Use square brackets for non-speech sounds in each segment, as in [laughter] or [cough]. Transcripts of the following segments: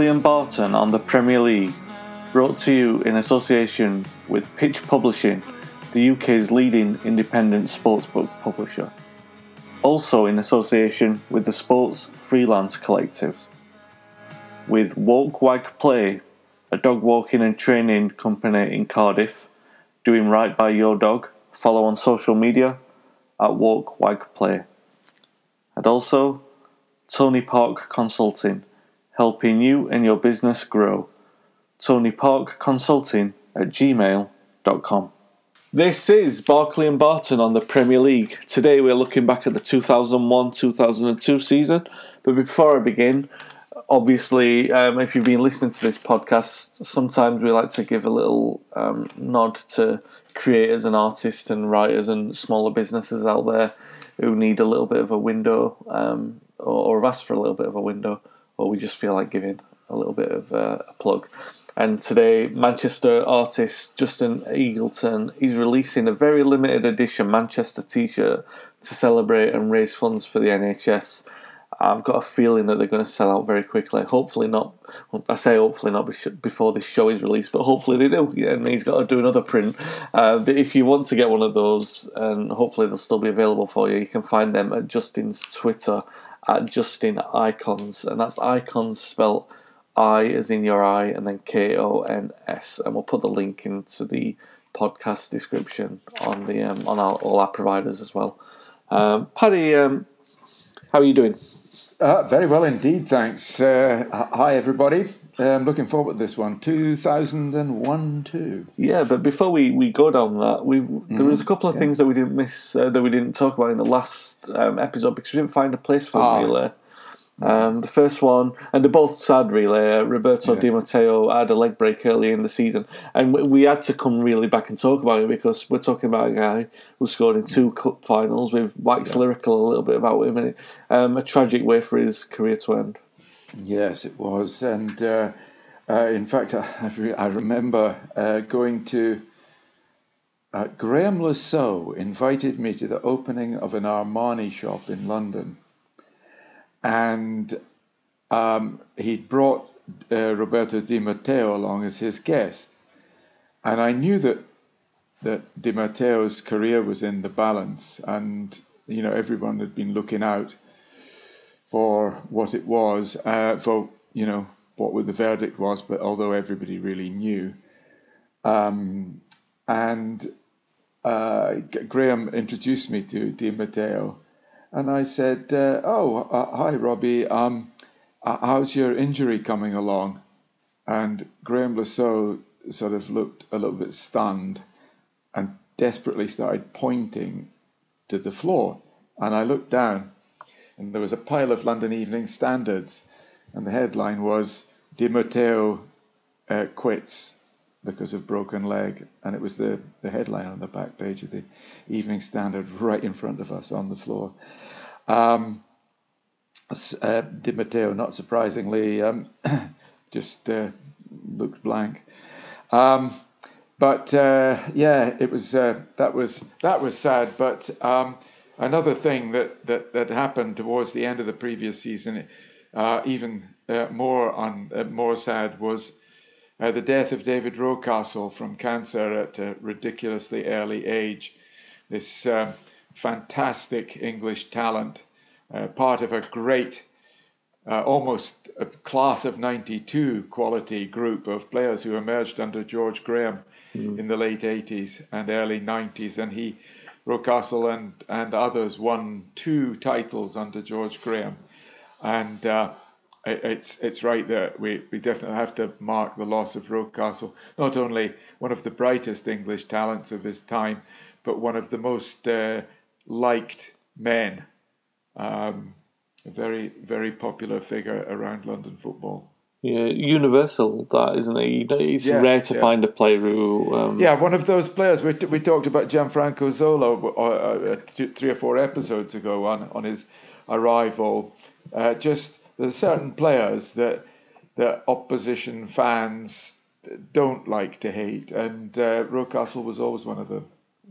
Barkley and Barton on the Premier League, brought to you in association with Pitch Publishing, the UK's leading independent sportsbook publisher. Also in association with the Sports Freelance Collective. With Walk Wag Play, a dog walking and training company in Cardiff, doing right by your dog. Follow on social media at Walk Wag Play. And also Tony Park Consulting, helping you and your business grow. Tony Park Consulting at gmail.com. This is Barkley and Barton on the Premier League. Today we're looking back at the 2001 2002 season. But before I begin, obviously, um, if you've been listening to this podcast, sometimes we like to give a little um, nod to creators and artists and writers and smaller businesses out there who need a little bit of a window um, or, or, have asked for a little bit of a window, or we just feel like giving a little bit of uh, a plug. And today, Manchester artist Justin Eagleton is releasing a very limited edition Manchester T-shirt to celebrate and raise funds for the NHS. I've got a feeling that they're going to sell out very quickly. Hopefully not. I say hopefully not before this show is released, but hopefully they do. Yeah, And he's got to do another print. Uh, but if you want to get one of those, and hopefully they'll still be available for you, you can find them at Justin's Twitter at Justin Icons, and that's icons spelled I as in your eye, and then K O N S. And we'll put the link into the podcast description on the um, on our, all our providers as well. Um, Paddy, um, how are you doing? Uh, very well indeed, thanks. Uh, hi, everybody. I'm um, looking forward to this one. 2001 too. Yeah, but before we, we go down that, we mm-hmm. there was a couple of yeah. things that we didn't miss uh, that we didn't talk about in the last um, episode because we didn't find a place for ah. relay. Um, the first one, and they're both sad, really. Uh, Roberto yeah. Di Matteo had a leg break early in the season, and we had to come really back and talk about it because we're talking about a guy who scored in two cup finals. We've waxed yeah. lyrical a little bit about him, and um, a tragic way for his career to end. Yes, it was, and uh, uh, in fact, [laughs] I, I remember uh, going to. Uh, Graeme Le invited me to the opening of an Armani shop in London and um, he brought uh, Roberto Di Matteo along as his guest. And I knew that that Di Matteo's career was in the balance, and you know everyone had been looking out for what it was, uh, for you know what the verdict was. But although everybody really knew, um, and uh, Graeme introduced me to Di Matteo, and I said, uh, "Oh, uh, hi, Robbie. Um, how's your injury coming along?" And Graeme Saux sort of looked a little bit stunned and desperately started pointing to the floor. And I looked down, and there was a pile of London Evening Standards, and the headline was "Di Matteo uh, quits." because of broken leg, and it was the, the headline on the back page of the Evening Standard right in front of us on the floor. Um, uh, Di Matteo, not surprisingly, um, [coughs] just uh, looked blank. Um, but uh, yeah, it was uh, that was that was sad. But um, another thing that, that that happened towards the end of the previous season, uh, even uh, more on more sad, was the death of David Rocastle from cancer at a ridiculously early age. This fantastic English talent, uh, part of a great, uh, almost a class of 92 quality group of players who emerged under George Graham mm. in the late 80s and early 90s. And he, Rocastle and, and others won two titles under George Graham. And uh, it's it's right that we, we definitely have to mark the loss of Rocastle, not only one of the brightest English talents of his time, but one of the most uh, liked men. Um, a very, very popular figure around London football. Yeah, universal that isn't it? It's yeah, rare to yeah. find a player who. Um... Yeah, one of those players. We, we talked about Gianfranco Zola uh, uh, three or four episodes ago on on his arrival. Uh, just there's certain players that that opposition fans don't like to hate, and uh, Rocastle was always one of them.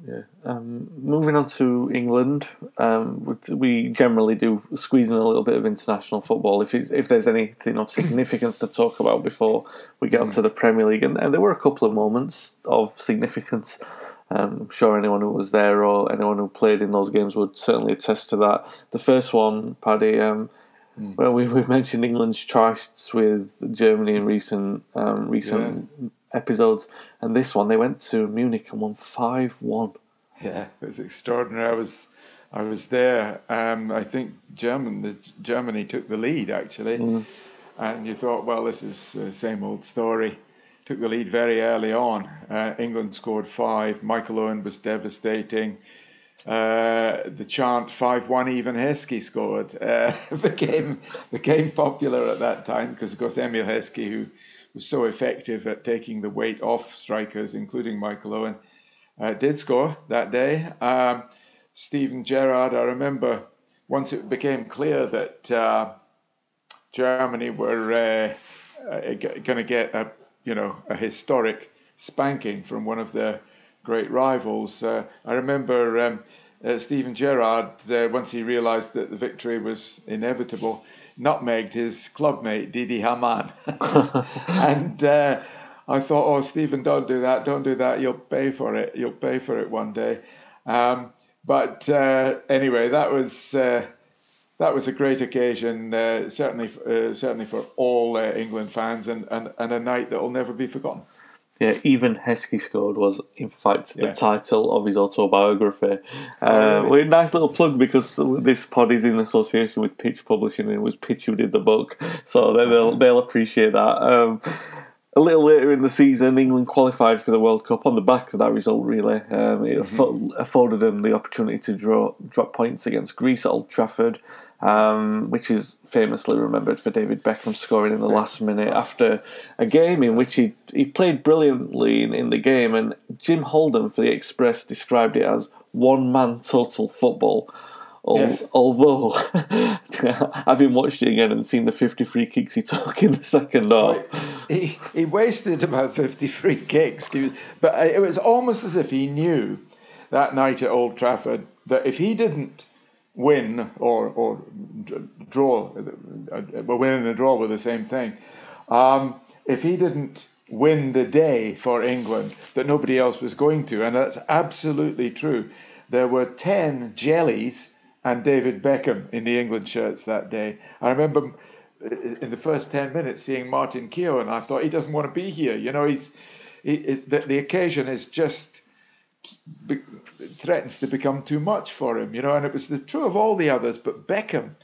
Yeah. Um, moving on to England, um, we generally do squeeze in a little bit of international football if if there's anything of significance to talk about before we get onto the Premier League. And, and there were a couple of moments of significance. Um, I'm sure anyone who was there or anyone who played in those games would certainly attest to that. The first one, Paddy, um, mm. well, we, we mentioned England's tries with Germany in recent um, recent yeah episodes, and this one they went to Munich and won five one. Yeah, it was extraordinary. I was I was there. Um, I think German the, Germany took the lead actually, mm. and you thought, well, this is the same old story. Took the lead very early on. Uh, England scored five. Michael Owen was devastating. Uh, the chant five one even Heskey scored" uh, [laughs] became became popular at that time because, of course, Emile Heskey, who was so effective at taking the weight off strikers, including Michael Owen, uh, did score that day. Um, Steven Gerrard, I remember once it became clear that uh, Germany were uh, uh going to get a you know a historic spanking from one of their great rivals. Uh, I remember um, uh, Steven Gerrard once he realised that the victory was inevitable nutmegged his clubmate Didi Hamann, [laughs] and uh, I thought, oh Steven, don't do that, don't do that. You'll pay for it. You'll pay for it one day. Um, but uh, anyway, that was uh, that was a great occasion, uh, certainly uh, certainly for all uh, England fans, and, and, and a night that will never be forgotten. Yeah, even Heskey scored was in fact the yeah. title of his autobiography. Uh, really? Nice little plug because this pod is in association with Pitch Publishing, and it was Pitch who did the book, so they'll they'll appreciate that. Um, a little later in the season, England qualified for the World Cup on the back of that result. Really, um, it mm-hmm. afforded them the opportunity to draw drop points against Greece at Old Trafford um, which is famously remembered for David Beckham scoring in the last minute after a game in which he he played brilliantly in, in the game. And Jim Holden for the Express described it as one man total football. Yes. Although, [laughs] having watched it again and seen the 53 kicks he took in the second half. He, he wasted about 53 kicks, but it was almost as if he knew that night at Old Trafford that if he didn't win or or draw, but win and a draw were the same thing. Um, if he didn't win the day for England, that nobody else was going to, and that's absolutely true. There were ten jellies and David Beckham in the England shirts that day. I remember in the first ten minutes seeing Martin Keown, and I thought he doesn't want to be here. You know, he's he, the, the occasion is just threatens to become too much for him, you know, and it was the true of all the others, but Beckham.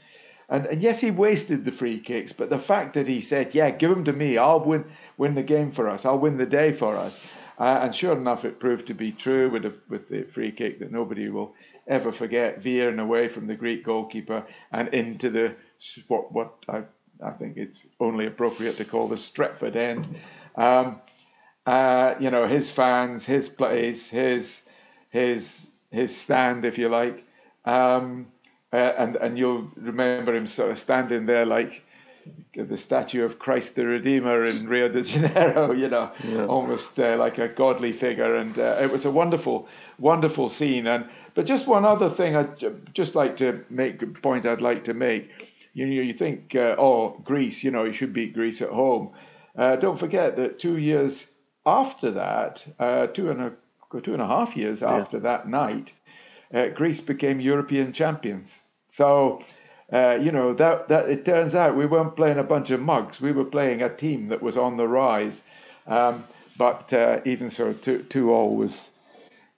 And, and yes, he wasted the free kicks, but the fact that he said, "Yeah, give them to me. I'll win win the game for us. I'll win the day for us," uh, and sure enough, it proved to be true with the, with the free kick that nobody will ever forget, veering away from the Greek goalkeeper and into the what what I I think it's only appropriate to call the Stretford end. Um, uh, you know, his fans, his place, his his his stand, if you like, um, uh, and and you'll remember him sort of standing there like the statue of Christ the Redeemer in Rio de Janeiro, [laughs] you know, yeah. almost uh, like a godly figure, and uh, it was a wonderful, wonderful scene. And but just one other thing, I'd just like to make a point. I'd like to make. You know, you think, uh, oh, Greece, you know, you should beat Greece at home. Uh, don't forget that two years after that, uh, two and a two and a half years after that night, uh, Greece became European champions. So, uh, you know that that it turns out we weren't playing a bunch of mugs. We were playing a team that was on the rise. Um, but uh, even so, two two all was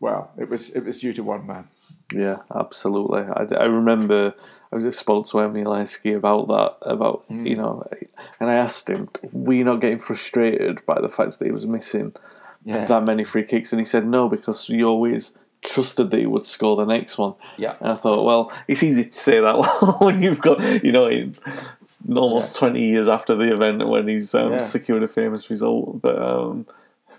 well. It was it was due to one man. Yeah, absolutely. I, I remember I spoke to Emile Heskey about that, about, mm. you know, and I asked him, were you not getting frustrated by the fact that he was missing yeah. that many free kicks? And he said, no, because you always trusted that he would score the next one. Yeah. And I thought, well, it's easy to say that [laughs] when you've got, you know, almost yeah. 20 years after the event when he's um, yeah. secured a famous result. But, um,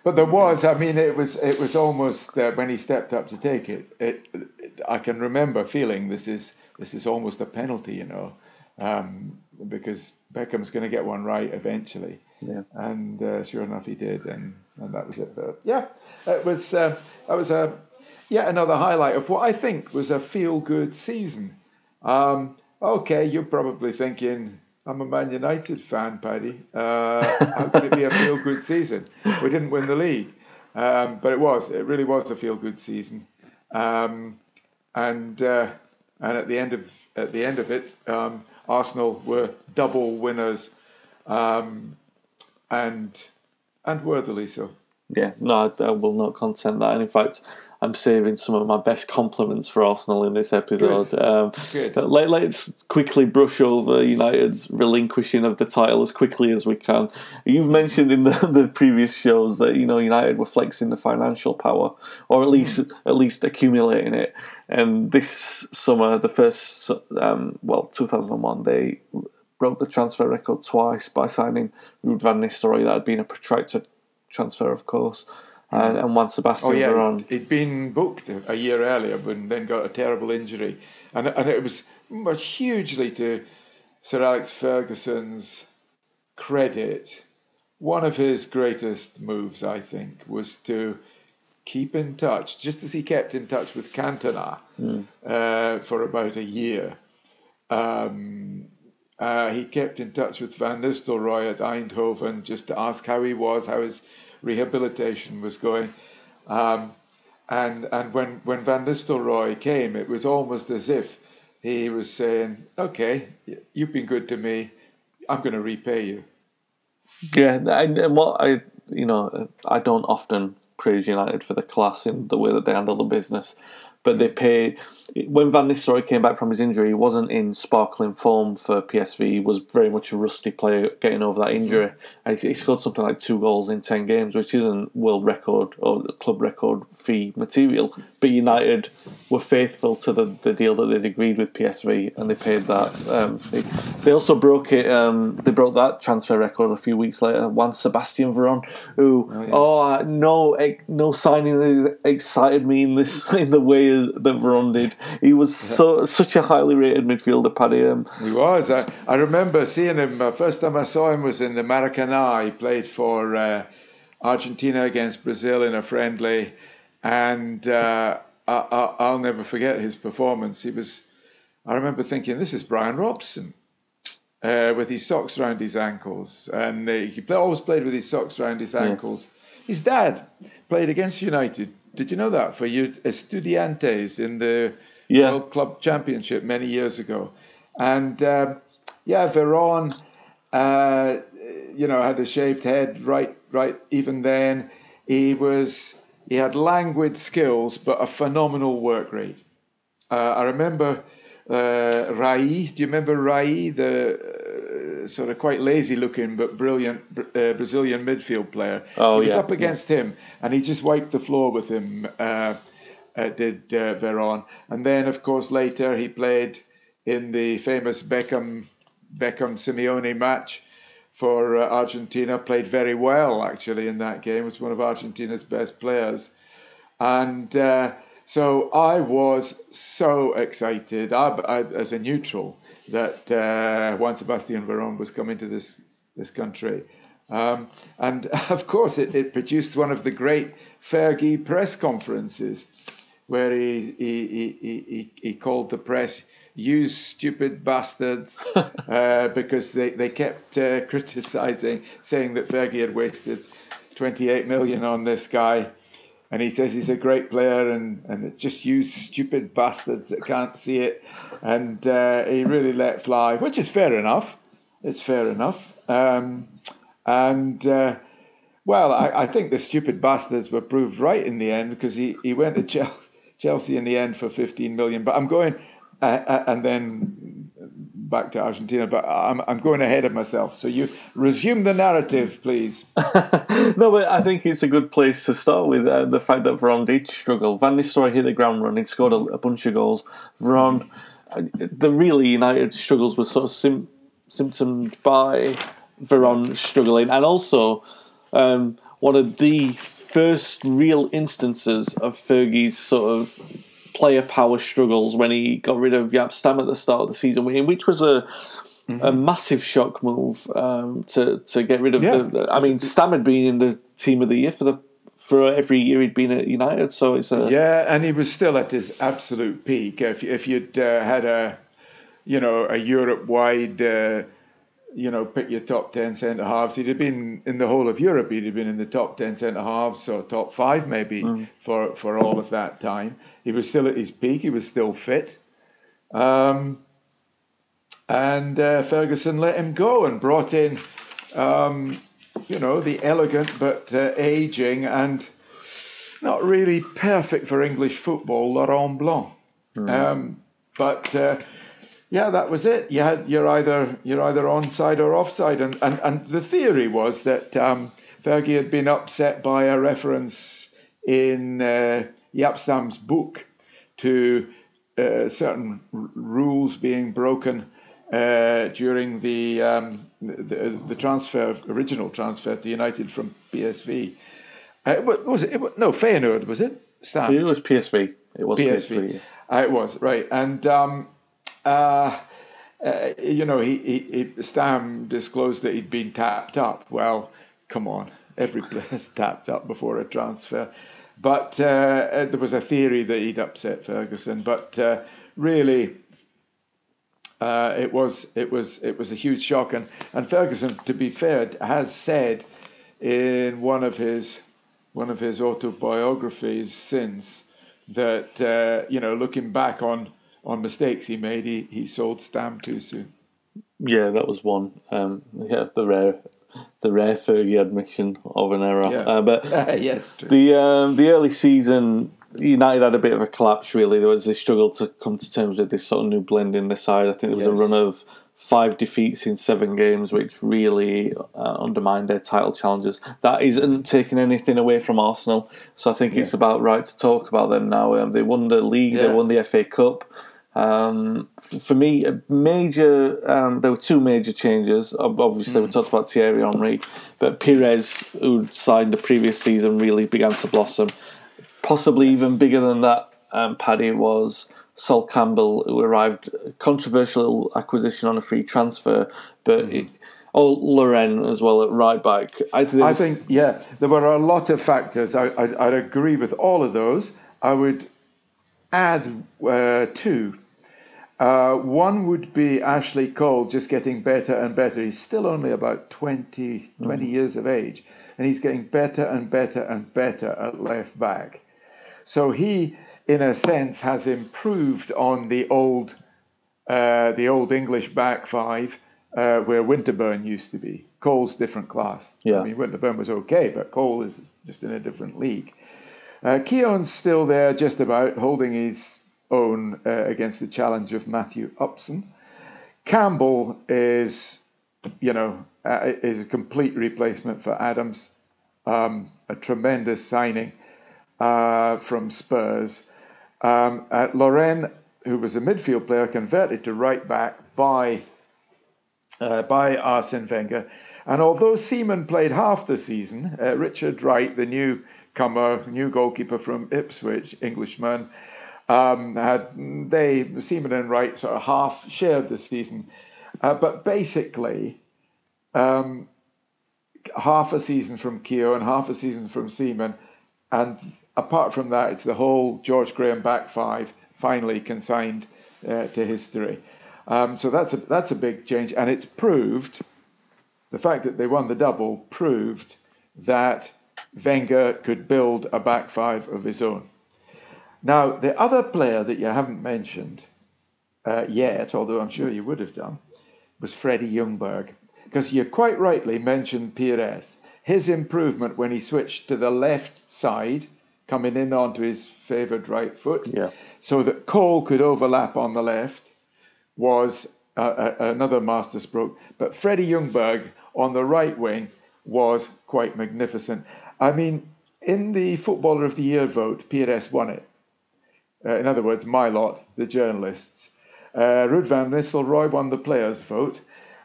but there was, I mean, it was it was almost uh, when he stepped up to take it, it, it. I can remember feeling this is this is almost a penalty, you know, um, because Beckham's going to get one right eventually. Yeah. And uh, sure enough, he did, and, and that was it. But yeah, it was uh, that was a yet another highlight of what I think was a feel good season. Um, okay, you're probably thinking, I'm a Man United fan, Paddy. Uh, how could it be a feel good season? We didn't win the league. Um, but it was, it really was a feel good season. Um, and uh, and at the end of at the end of it, um, Arsenal were double winners, um, and and worthily so. Yeah, no, I, will not contend that. And in fact, I'm saving some of my best compliments for Arsenal in this episode. Good. Um, Good. Let, let's quickly brush over United's relinquishing of the title as quickly as we can. You've mentioned in the, [laughs] the previous shows that you know United were flexing the financial power, or at least at least accumulating it. And this summer, the first um, well, 2001, they broke the transfer record twice by signing Ruud van Nistelrooy. That had been a protracted transfer, of course, and, and Juan Sebastian Oh yeah, Veron. he'd been booked a year earlier, but then got a terrible injury, and and it was hugely to Sir Alex Ferguson's credit. One of his greatest moves, I think, was to keep in touch, just as he kept in touch with Cantona uh, for about a year. Um, uh, he kept in touch with Van Nistelrooy at Eindhoven just to ask how he was, how his rehabilitation was going. Um, and and when, when Van Nistelrooy came, it was almost as if he was saying, "Okay, you've been good to me. I'm going to repay you." Yeah, and what I you know I don't often praise United for the class in the way that they handle the business, but they paid when Van Nistelrooy came back from his injury. He wasn't in sparkling form for PSV. He was very much a rusty player getting over that injury, and he scored something like two goals in ten games, which isn't world record or club record fee material. But United were faithful to the, the deal that they'd agreed with PSV, and they paid that um, fee. They also broke it. Um, they broke that transfer record a few weeks later. Juan Sebastian Veron, who oh, uh, no no signing excited me in this [laughs] in the way that Veron did. He was so such a highly rated midfielder, Paddy. Um, He was. I, I remember seeing him. Uh, first time I saw him was in the Maracanã. He played for uh, Argentina against Brazil in a friendly, and uh, I, I, I'll never forget his performance. He was. I remember thinking, this is Brian Robson. Uh, with his socks around his ankles, and uh, he play, always played with his socks around his ankles. His dad played against United. Did you know that for you, Estudiantes in the Yeah. World Club Championship many years ago, and um, yeah, Veron, uh, you know, had a shaved head. Right, right. Even then, he was he had languid skills, but a phenomenal work rate. Uh, I remember uh, Rai. Do you remember Rai, the uh, sort of quite lazy looking but brilliant uh, Brazilian midfield player? Oh, he was yeah, up against him, and he just wiped the floor with him. Uh, uh, did uh, Veron, and then of course later he played in the famous Beckham Beckham Simeone match for uh, Argentina. Played very well actually in that game. Was one of Argentina's best players, and uh, so I was so excited I, I, as a neutral that uh, Juan Sebastian Veron was coming to this this country. Um, and [laughs] of course, it, it produced one of the great Fergie press conferences where he, he, he, he, he called the press, you stupid bastards, [laughs] uh, because they, they kept uh, [laughs] criticizing, saying that Fergie had wasted 28 million on this guy. And he says he's a great player, and, and it's just you stupid bastards that can't see it. And uh, he really let fly, which is fair enough. It's fair enough. Um, and uh, well, I, I think the stupid bastards were proved right in the end because he, he went to Chelsea, in the end for 15 million. But I'm going, uh, uh, and then back to Argentina, but I'm, I'm going ahead of myself. So you resume the narrative, please. [laughs] no, but I think it's a good place to start with uh, the fact that Veron did struggle. Van Nistelrooy hit the ground running, scored a, a bunch of goals. Veron, uh, the really United struggles were sort of sim- symptomed by Veron struggling, and also um, one of the first real instances of Fergie's sort of player power struggles when he got rid of Jaap Stam at the start of the season, which was a a massive shock move um, to to get rid of Yeah. the. I mean, Stam had been in the team of the year for the for every year he'd been at United. So it's a yeah, and he was still at his absolute peak. If if you'd uh, had a you know a Europe wide. Uh, you know, pick your top 10 centre halves. He'd have been in the whole of Europe, he'd have been in the top 10 centre halves or top five maybe mm. for, for all of that time. He was still at his peak, he was still fit. Um, and uh, Ferguson let him go and brought in, um, you know, the elegant but uh, aging and not really perfect for English football, Laurent Blanc. Mm. Um, but uh, yeah, that was it. You had you're either you're either onside or offside, and and, and the theory was that um, Fergie had been upset by a reference in uh, Jaap Stam's book to uh, certain r- rules being broken uh, during the, um, the, the transfer original transfer to United from PSV. Uh, was it, it? No, Feyenoord was it? Stam. It was PSV. It was PSV. PSV. Uh, it was right, and. Um, uh, uh, you know, he, he, he, Stam disclosed that he'd been tapped up. Well, come on, every [laughs] player's tapped up before a transfer. But uh, uh, there was a theory that he'd upset Ferguson, but uh, really, uh, it was it was it was a huge shock. And and Ferguson, to be fair, has said in one of his one of his autobiographies since that you know, looking back on on mistakes he made, he, he sold Stam too soon. Yeah, that was one. Um, yeah, the rare, the rare Fergie admission of an error. Yeah. Uh, but [laughs] yes, the um, the early season, United had a bit of a collapse. Really, there was a struggle to come to terms with this sort of new blend in the side. I think there was yes. a run of five defeats in seven games, which really uh, undermined their title challenges. That isn't taking anything away from Arsenal, so I think yeah. it's about right to talk about them now. Um, they won the league, yeah. they won the FA Cup. Um, for me, a major. Um, there were two major changes. Obviously, mm. we hmm. talked about Thierry Henry, but Pires, who signed the previous season, really began to blossom. Possibly even bigger than that, um, Paddy was Sol Campbell, who arrived controversial acquisition on a free transfer, but. Mm. It, Oh, Lauren as well at right back. I think, I think yeah, there were a lot of factors. I, I, I'd agree with all of those. I would add uh, two. Uh, one would be Ashley Cole just getting better and better. He's still only about 20, 20 mm. years of age, and he's getting better and better and better at left back. So he, in a sense, has improved on the old, uh, the old English back five uh, where Winterburn used to be. Cole's different class. Yeah. I mean, Winterburn was okay, but Cole is just in a different league. Uh, Keown's still there, just about, holding his own uh, against the challenge of Matthew Upson. Campbell is, you know, uh, is a complete replacement for Adams. Um, a tremendous signing uh, from Spurs. Um, Lauren, who was a midfield player, converted to right back by uh, by Arsene Wenger. And although Seaman played half the season, uh, Richard Wright, the new comer, new goalkeeper from Ipswich, Englishman. Um, had they Seaman and Wright sort of half shared the season, uh, but basically, um, half a season from Keown and half a season from Seaman, and apart from that, it's the whole George Graham back five finally consigned uh, to history. Um, so that's a that's a big change, and it's proved the fact that they won the double proved that Wenger could build a back five of his own. Now, the other player that you haven't mentioned uh, yet, although I'm sure you would have done, was Freddie Ljungberg, Because you quite rightly mentioned Pires. His improvement when he switched to the left side, coming in onto his favoured right foot, yeah. so that Cole could overlap on the left, was uh, another masterstroke. But Freddie Ljungberg on the right wing was quite magnificent. I mean, in the Footballer of the Year vote, Pires won it. Uh, in other words, my lot, the journalists. Uh, Ruud van Nistelrooy won the players' vote.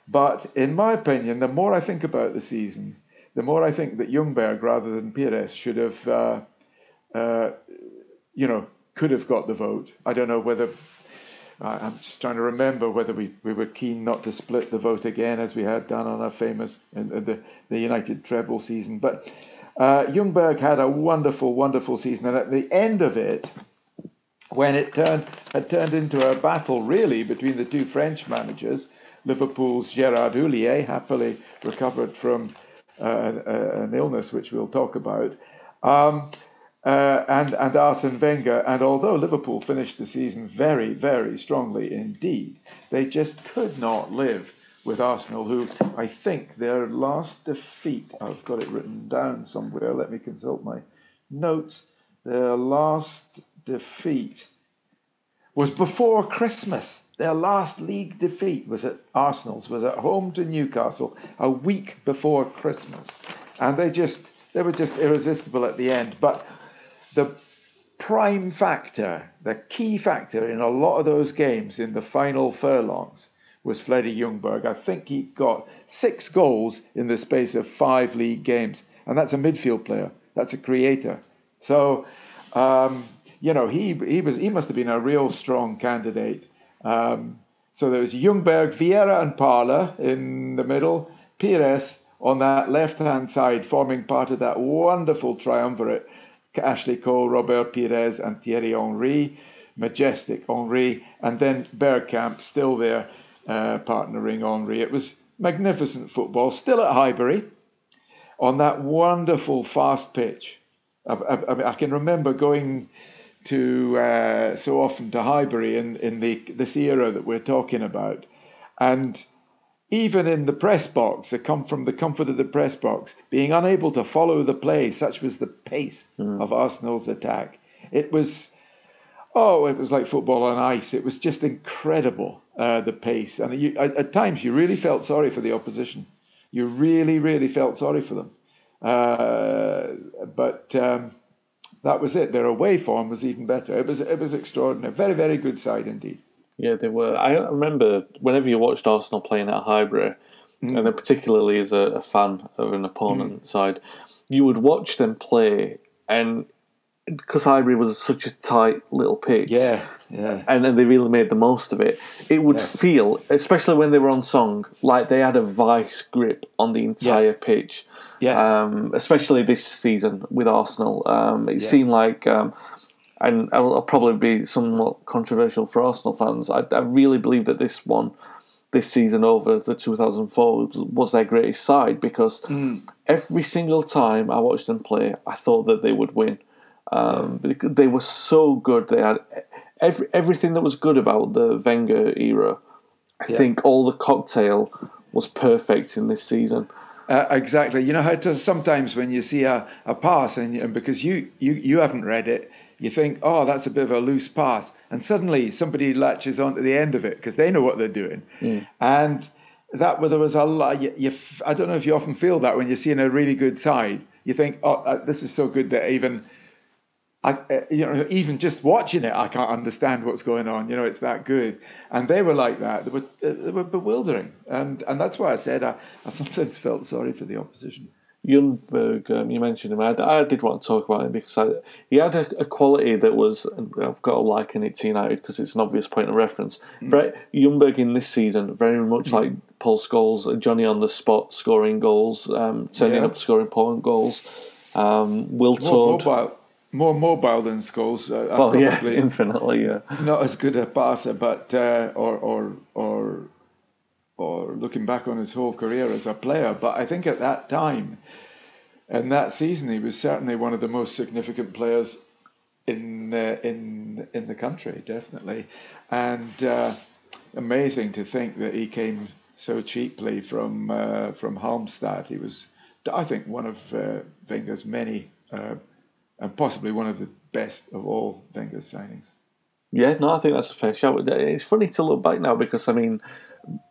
But in my opinion, the more I think about the season, the more I think that Ljungberg rather than Pires should have, uh, uh, you know, could have got the vote. I don't know whether. I'm just trying to remember whether we, we were keen not to split the vote again as we had done on our famous in, the, the United treble season. But uh, Ljungberg had a wonderful, wonderful season, and at the end of it, when it turned had turned into a battle really between the two French managers, Liverpool's Gerard Houllier happily recovered from uh, an illness which we'll talk about. Um, uh, and and Arsene Wenger. And although Liverpool finished the season very, very strongly indeed, they just could not live with Arsenal, who I think their last defeat, I've got it written down somewhere, let me consult my notes. Their last defeat was before Christmas. Their last league defeat was at Arsenal's, was at home to Newcastle a week before Christmas. And they just they were just irresistible at the end. But the prime factor, the key factor in a lot of those games in the final furlongs was Freddie Ljungberg. I think he got six goals in the space of five league games. And that's a midfield player, that's a creator. So, um, you know, he, he, was, he must have been a real strong candidate. Um, so there was Ljungberg, Vieira, and Parlour in the middle, Pires on that left hand side, forming part of that wonderful triumvirate Ashley Cole, Robert Pires, and Thierry Henry, majestic Henry, and then Bergkamp still there, uh, partnering Henry. It was magnificent football, still at Highbury, on that wonderful fast pitch. I, I, I can remember going to uh, so often to Highbury in, in the this era that we're talking about, and even in the press box, I come from the comfort of the press box, being unable to follow the play, such was the pace mm. of Arsenal's attack. It was, oh, it was like football on ice. It was just incredible, uh, the pace. And you, at, at, times, you really felt sorry for the opposition. You really, really felt sorry for them. Uh, but um, that was it. Their away form was even better. It was, it was extraordinary. Very, very good side indeed. Yeah, they were. I remember whenever you watched Arsenal playing at Highbury, mm. and particularly as a, a, fan of an opponent mm. side, you would watch them play, and because Highbury was such a tight little pitch, yeah, yeah, and then they really made the most of it. It would yeah. feel, especially when they were on song, like they had a vice grip on the entire yes. pitch. Yes, um, especially this season with Arsenal, um, it yeah. seemed like. Um, and I'll, probably be somewhat controversial for Arsenal fans. I, I, really believe that this one, this season over the 2004, was their greatest side because mm. every single time I watched them play, I thought that they would win. Um. They were so good. They had every, everything that was good about the Wenger era. I yeah. think all the cocktail was perfect in this season. Uh, exactly. You know how to, sometimes when you see a, a pass and, and because you, you, you haven't read it, you think, oh, that's a bit of a loose pass. And suddenly somebody latches onto the end of it because they know what they're doing. Mm. And that there was a lot, you, you, I don't know if you often feel that when you're seeing a really good side. You think, oh, uh, this is so good that even, I, uh, you know, even just watching it, I can't understand what's going on. You know, it's that good. And they were like that. They were, uh, they were bewildering. And, and that's why I said I, I sometimes felt sorry for the opposition. Ljungberg, um, you mentioned him. I, I, did want to talk about him because I, he had a, a, quality that was, I've got to liken it to United because it's an obvious point of reference. Mm. Very, in this season, very much mm. like Paul Scholes, Johnny on the spot, scoring goals, um, turning yeah. up scoring important goals. Um, Will Todd. More mobile, than Scholes. Uh, well, yeah, infinitely, yeah. Not as good a passer, but, uh, or, or, or or looking back on his whole career as a player. But I think at that time, in that season, he was certainly one of the most significant players in uh, in in the country, definitely. And uh, amazing to think that he came so cheaply from uh, from Halmstad. He was, I think, one of uh, Wenger's many, uh, and possibly one of the best of all Wenger's signings. Yeah, no, I think that's a fair shout. It's funny to look back now because I mean,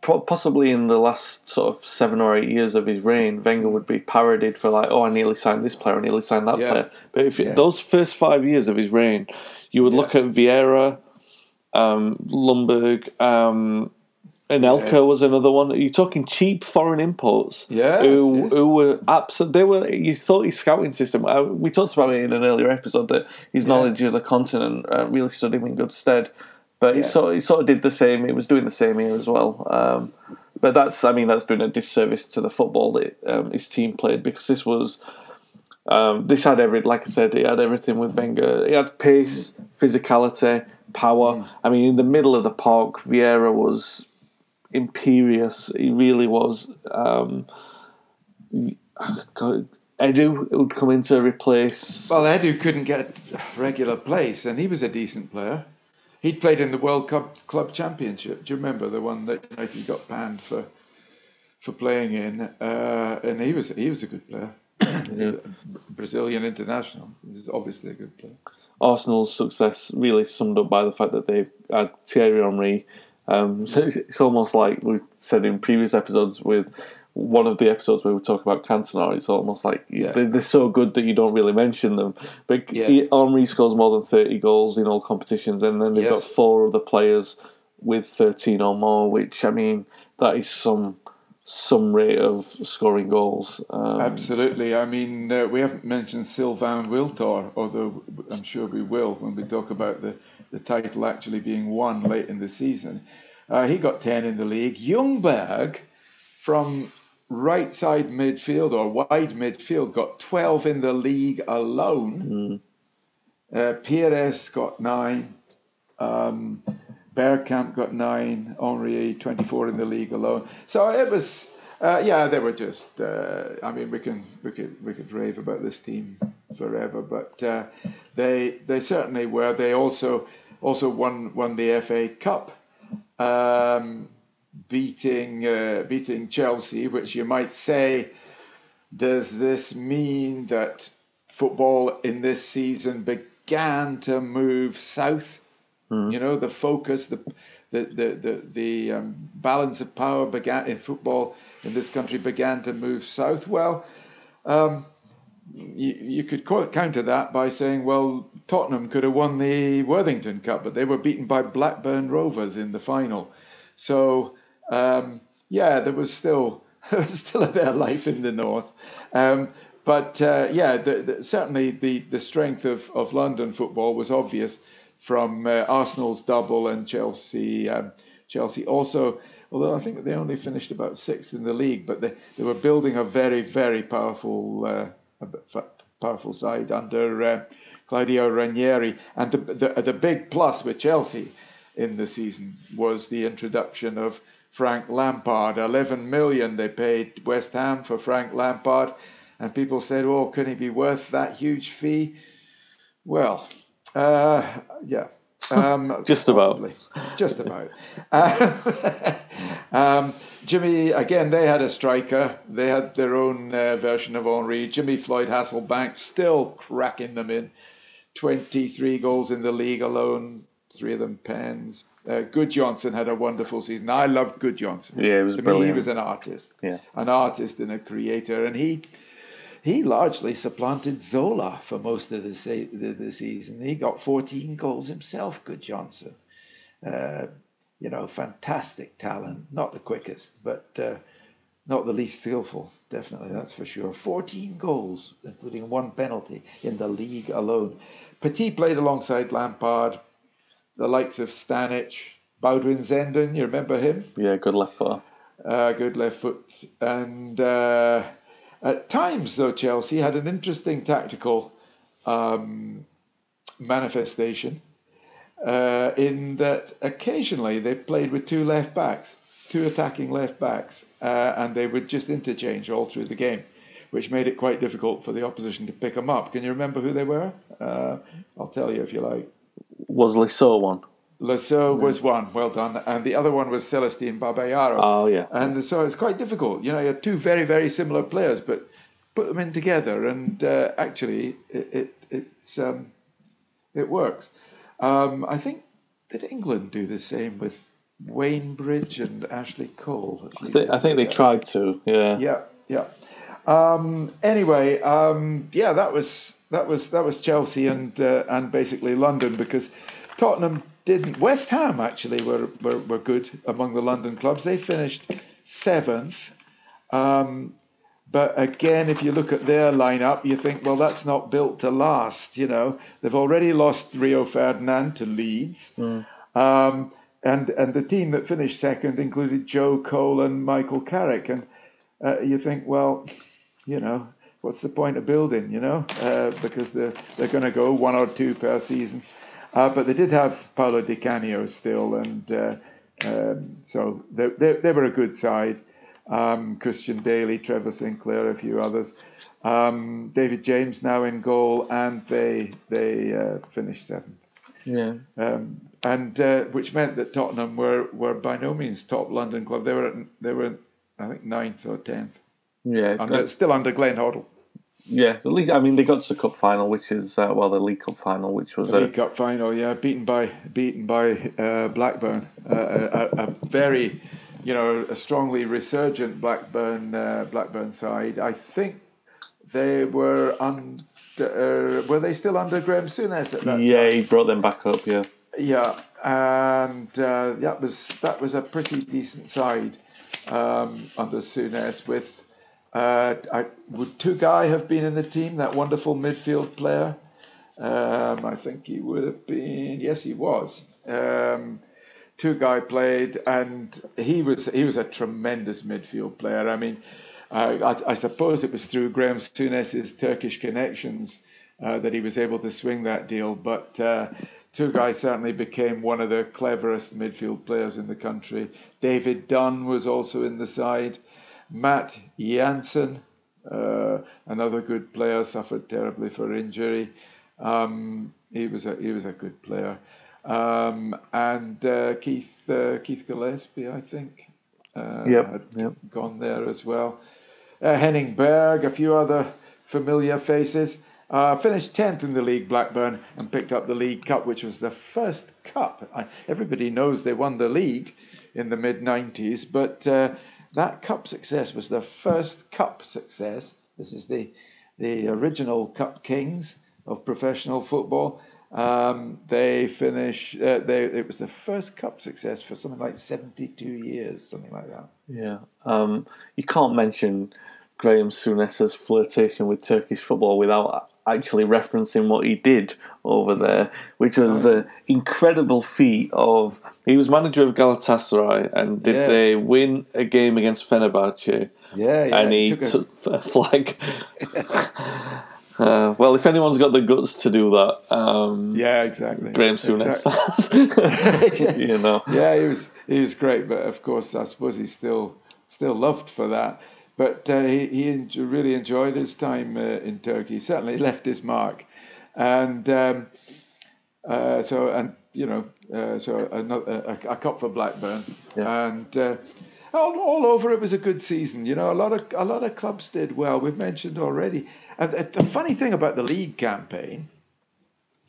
possibly in the last sort of seven or eight years of his reign, Wenger would be parodied for like, "Oh, I nearly signed this player, I nearly signed that yeah. player." But if yeah. those first five years of his reign, you would yeah. look at Vieira, um, Ljungberg, um, Anelka yes. was another one. You're talking cheap foreign imports, yeah, who yes. who were absolutely. They were. You thought his scouting system. Uh, we talked about it in an earlier episode that his knowledge of the continent uh, really stood him in good stead. But he sort of, he sort of did the same. He was doing the same here as well. Um, but that's I mean that's doing a disservice to the football that um, his team played because this was Um, this had every, like I said, it had everything with Wenger. It had pace, physicality, power. Mm. I mean, in the middle of the park, Vieira was imperious. He really was. Um, God, Edu would come in to replace. Well, Edu couldn't get regular place, and he was a decent player. He'd played in the World Cup Club Championship. Do you remember the one that United got banned for for playing in? Uh, and he was he was a good player, [coughs] Brazilian international. He's obviously a good player. Arsenal's success really summed up by the fact that they've had Thierry Henry. Um, so it's, it's almost like we said in previous episodes with one of the episodes where we talk about Cantona, it's almost like Yeah. they're, they're so good that you don't really mention them. But Yeah. he, Henry scores more than 30 goals in all competitions, and then they've got four other players with 13 or more, which, I mean, that is some some rate of scoring goals. Um, Absolutely. I mean, uh, we haven't mentioned Sylvain Wiltor, although I'm sure we will when we talk about the, the title actually being won late in the season. Uh, he got 10 in the league. Ljungberg from right side midfield or wide midfield got 12 in the league alone. Uh, Pires got 9. Um, Bergkamp got 9. Henry 24 in the league alone. So it was. Uh, yeah, they were just. Uh, I mean, we can we could we could rave about this team forever, but uh, they they certainly were. They also also won won the FA Cup, um, beating uh, beating Chelsea, which you might say, does this mean that football in this season began to move south? You know, the focus, the the the the, the um, balance of power began in football in this country began to move south. Well, um, you, you could counter that by saying, well, Tottenham could have won the Worthington Cup, but they were beaten by Blackburn Rovers in the final. So um, yeah, there was still [laughs] there was still a bit of life in the north. Um, but uh, yeah, the, the, certainly the, the strength of, of London football was obvious from uh, Arsenal's double and Chelsea. Um, Chelsea also, although I think they only finished about sixth in the league, but they, they were building a very very powerful uh, powerful side under uh, Claudio Ranieri. And the, the the big plus with Chelsea in the season was the introduction of Frank Lampard. 11 million they paid West Ham for Frank Lampard. And people said, oh, can he be worth that huge fee? Well, uh, yeah. Um, [laughs] Just about. Just about. Uh, [laughs] um, Jimmy, again, they had a striker. They had their own uh, version of Henry. Jimmy Floyd Hasselbaink still cracking them in. 23 goals in the league alone, three of them pens. Uh, Gudjohnsen had a wonderful season. I loved Gudjohnsen. Yeah, it was to me, brilliant. he was an artist. Yeah. An artist and a creator. And he he largely supplanted Zola for most of the, se- the, the season. He got 14 goals himself, Gudjohnsen. Uh, you know, fantastic talent. Not the quickest, but uh, not the least skillful. Definitely, that's for sure. 14 goals, including one penalty in the league alone. Petit played alongside Lampard, the likes of Stanic, Boudewijn Zenden, you remember him? yeah, good left foot. uh, good left foot. And uh, at times, though, Chelsea had an interesting tactical um, manifestation uh, in that occasionally they played with two left backs, two attacking left backs, uh, and they would just interchange all through the game, which made it quite difficult for the opposition to pick them up. Can you remember who they were? Uh, I'll tell you if you like. Was Le Saux one? Le Saux was one, well done, and the other one was Celestine Babayaro. Oh, yeah. And so it's quite difficult. You know, you have two very, very similar players, but put them in together, and uh, actually, it, it it's um, it works. Um, I think did England do the same with Wayne Bridge and Ashley Cole? I, thi- I think they tried to, yeah. Yeah, yeah. Um, anyway, um, yeah, that was that was that was Chelsea and uh, and basically London because Tottenham didn't. West Ham actually were were, were good among the London clubs. They finished seventh. Um, but again, if you look at their lineup, you think, well, that's not built to last. You know, they've already lost Rio Ferdinand to Leeds, um, and and the team that finished second included Joe Cole and Michael Carrick, and uh, you think, well, you know, what's the point of building? You know, uh, because they're they're going to go one or two per season. Uh, but they did have Paolo Di Canio still, and uh, um, so they, they, they were a good side. Um, Christian Dailly, Trevor Sinclair, a few others. Um, David James now in goal, and they they uh, finished seventh. Yeah. Um, and uh, which meant that Tottenham were, were by no means top London club. They were at, they were I think ninth or tenth. Yeah. Under, still under Glenn Hoddle. Yeah, the league. I mean, they got to the cup final, which is uh, well, the League Cup final, which was the a League Cup final. Yeah, beaten by beaten by uh, Blackburn, uh, a, a, very, you know, a strongly resurgent Blackburn uh, Blackburn side. I think they were under. Uh, were they still under Graham Souness at that yeah, time? he brought them back up. Yeah, Yeah, and uh, that was that was a pretty decent side um, under Souness. With uh, I, would Tugay have been in the team? That wonderful midfield player. Um, I think he would have been. Yes, he was. Um, Tugay played, and he was he was a tremendous midfield player. I mean, uh, I, I, suppose it was through Graham Souness's Turkish connections uh, that he was able to swing that deal, but. Tugay certainly became one of the cleverest midfield players in the country. David Dunn was also in the side. Matt Jansen, uh, another good player, suffered terribly for injury. Um, he was a he was a good player, um, and uh, Keith uh, Keith Gillespie, I think, uh, Yep, had yep. gone there as well. Uh, Henning Berg, a few other familiar faces. Uh, finished 10th in the league, Blackburn, and picked up the League Cup, which was the first cup. I, everybody knows they won the league in the mid 90s, but uh, that cup success was the first cup success. This is the, the original Cup Kings of professional football. Um, they finished, uh, they, it was the first cup success for something like 72 years, something like that. yeah. Um, you can't mention Graham Souness's flirtation with Turkish football without actually referencing what he did over there, which was an incredible feat of. He was manager of Galatasaray, and did Yeah. they win a game against Fenerbahce? Yeah, yeah. and he took a- took a [laughs] flag. uh, well, if anyone's got the guts to do that, um, yeah, exactly. Graham Souness has. [laughs] [laughs] you know, yeah, he was he was great, but of course, I suppose he's still still loved for that. But uh, he he really enjoyed his time uh, in Turkey. Certainly left his mark, and um, uh, so and you know uh, so another a, a cup for Blackburn, Yeah. and uh, all, all over it was a good season. You know, a lot of a lot of clubs did well. We've mentioned already. And the the funny thing about the league campaign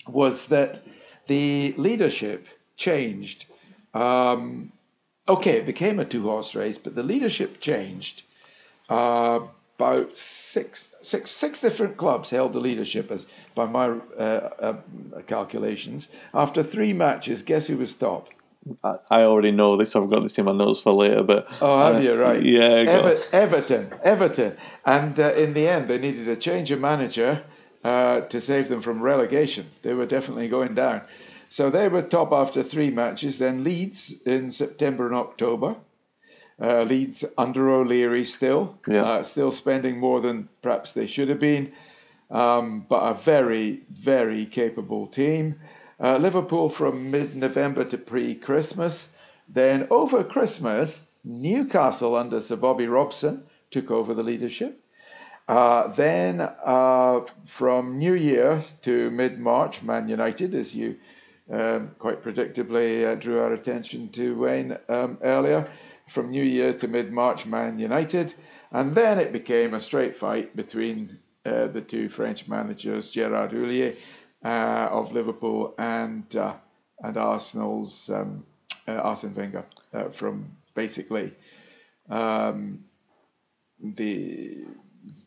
was that the leadership changed. Um, okay, it became a two horse race, but the leadership changed. Uh, about six, six, six different clubs held the leadership, as by my uh, uh, calculations. After three matches, guess who was top? I, I already know this. I've got this in my notes for later, but Oh, have uh, you? Right. Yeah. Ever- Everton. Everton. And uh, in the end, they needed a change of manager uh, to save them from relegation. They were definitely going down. So they were top after three matches. Then Leeds in September and October. Uh, Leeds under O'Leary still, Yeah. uh, still spending more than perhaps they should have been, um, but a very, very capable team. Uh, Liverpool from mid November to pre Christmas. Then over Christmas, Newcastle under Sir Bobby Robson took over the leadership. Uh, then uh, from New Year to mid March, Man United, as you um, quite predictably uh, drew our attention to Wayne um, earlier, from New Year to mid March, Man United. And then it became a straight fight between uh, the two French managers, Gerard Houllier uh, of Liverpool and, uh, and Arsenal's um, uh, Arsene Wenger uh, from basically um, the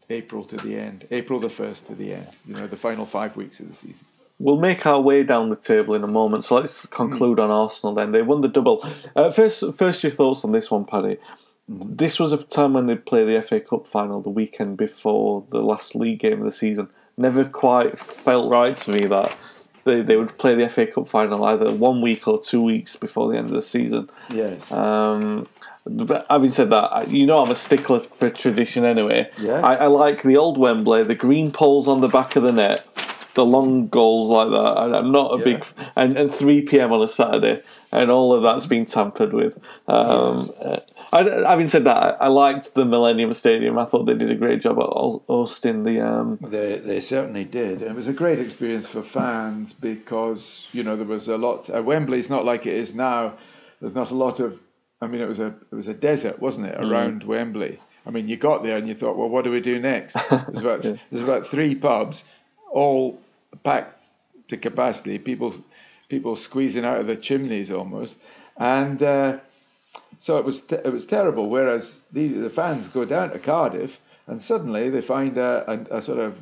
April to the end, April the 1st to the end, you know, the final five weeks of the season. We'll make our way down the table in a moment. So let's conclude on Arsenal then. They won the double. Uh, first, first your thoughts on this one, Paddy. This was a time when they'd play the FA Cup final the weekend before the last league game of the season. Never quite felt right to me that they, they would play the FA Cup final either one week or two weeks before the end of the season. Yes. Um, But having said that, you know I'm a stickler for tradition anyway. Yes. I, I like the old Wembley, the green poles on the back of the net, the long goals like that. I, I'm not a Yeah. big and and 3 p.m. on a Saturday, and all of that's been tampered with. Um, uh, I, having said that, I, I liked the Millennium Stadium. I thought they did a great job at hosting the. Um, They they certainly did. It was a great experience for fans because you know there was a lot. Uh, Wembley's not like it is now. There's not a lot of. I mean, it was a it was a desert, wasn't it, around Wembley? I mean, you got there and you thought, well, what do we do next? [laughs] There's about there's about three pubs, all packed to capacity. People people squeezing out of the chimneys almost, and. Uh, so it was te- it was terrible. Whereas the the fans go down to Cardiff and suddenly they find a, a, a sort of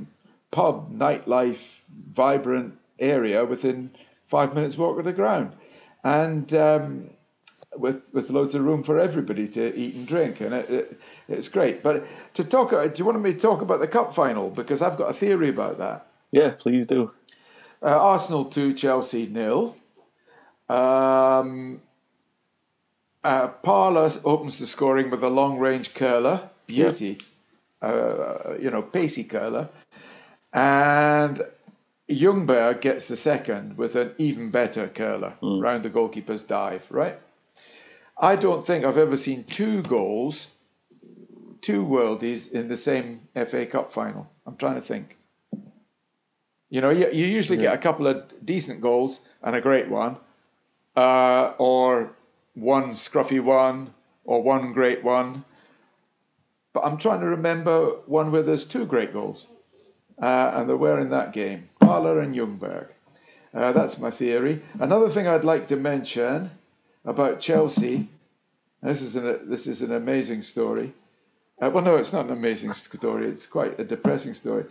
pub nightlife vibrant area within five minutes walk of the ground, and um, with with loads of room for everybody to eat and drink, and it, it it's great. But to talk, do you want me to talk about the cup final because I've got a theory about that. Yeah, please do. Uh, Arsenal two, Chelsea nil. Um, uh, Parlour opens the scoring with a long range curler, beauty, uh, you know, pacey curler, and Ljungberg gets the second with an even better curler round the goalkeeper's dive. Right. I don't think I've ever seen two goals, two worldies in the same FA Cup final. I'm trying to think. You know, you, you usually get a couple of decent goals and a great one, uh, or one scruffy one, or one great one. But I'm trying to remember one where there's two great goals, uh, and there were in that game Parlour and Ljungberg. Uh, that's my theory. Another thing I'd like to mention about Chelsea. This is an this is an amazing story. Uh, well, no, it's not an amazing story. It's quite a depressing story.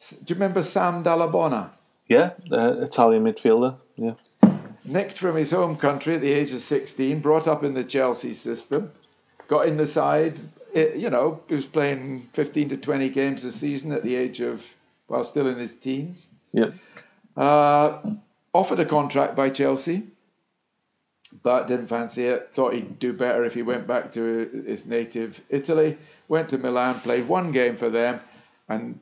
Do you remember Sam Dalla Bona? Yeah, the Italian midfielder. Yeah. Nicked from his home country at the age of 16, brought up in the Chelsea system, got in the side. It, you know, he was playing 15 to 20 games a season at the age of, well, still in his teens. Yep. Uh, offered a contract by Chelsea, but didn't fancy it. Thought he'd do better if he went back to his native Italy. Went to Milan, played one game for them, and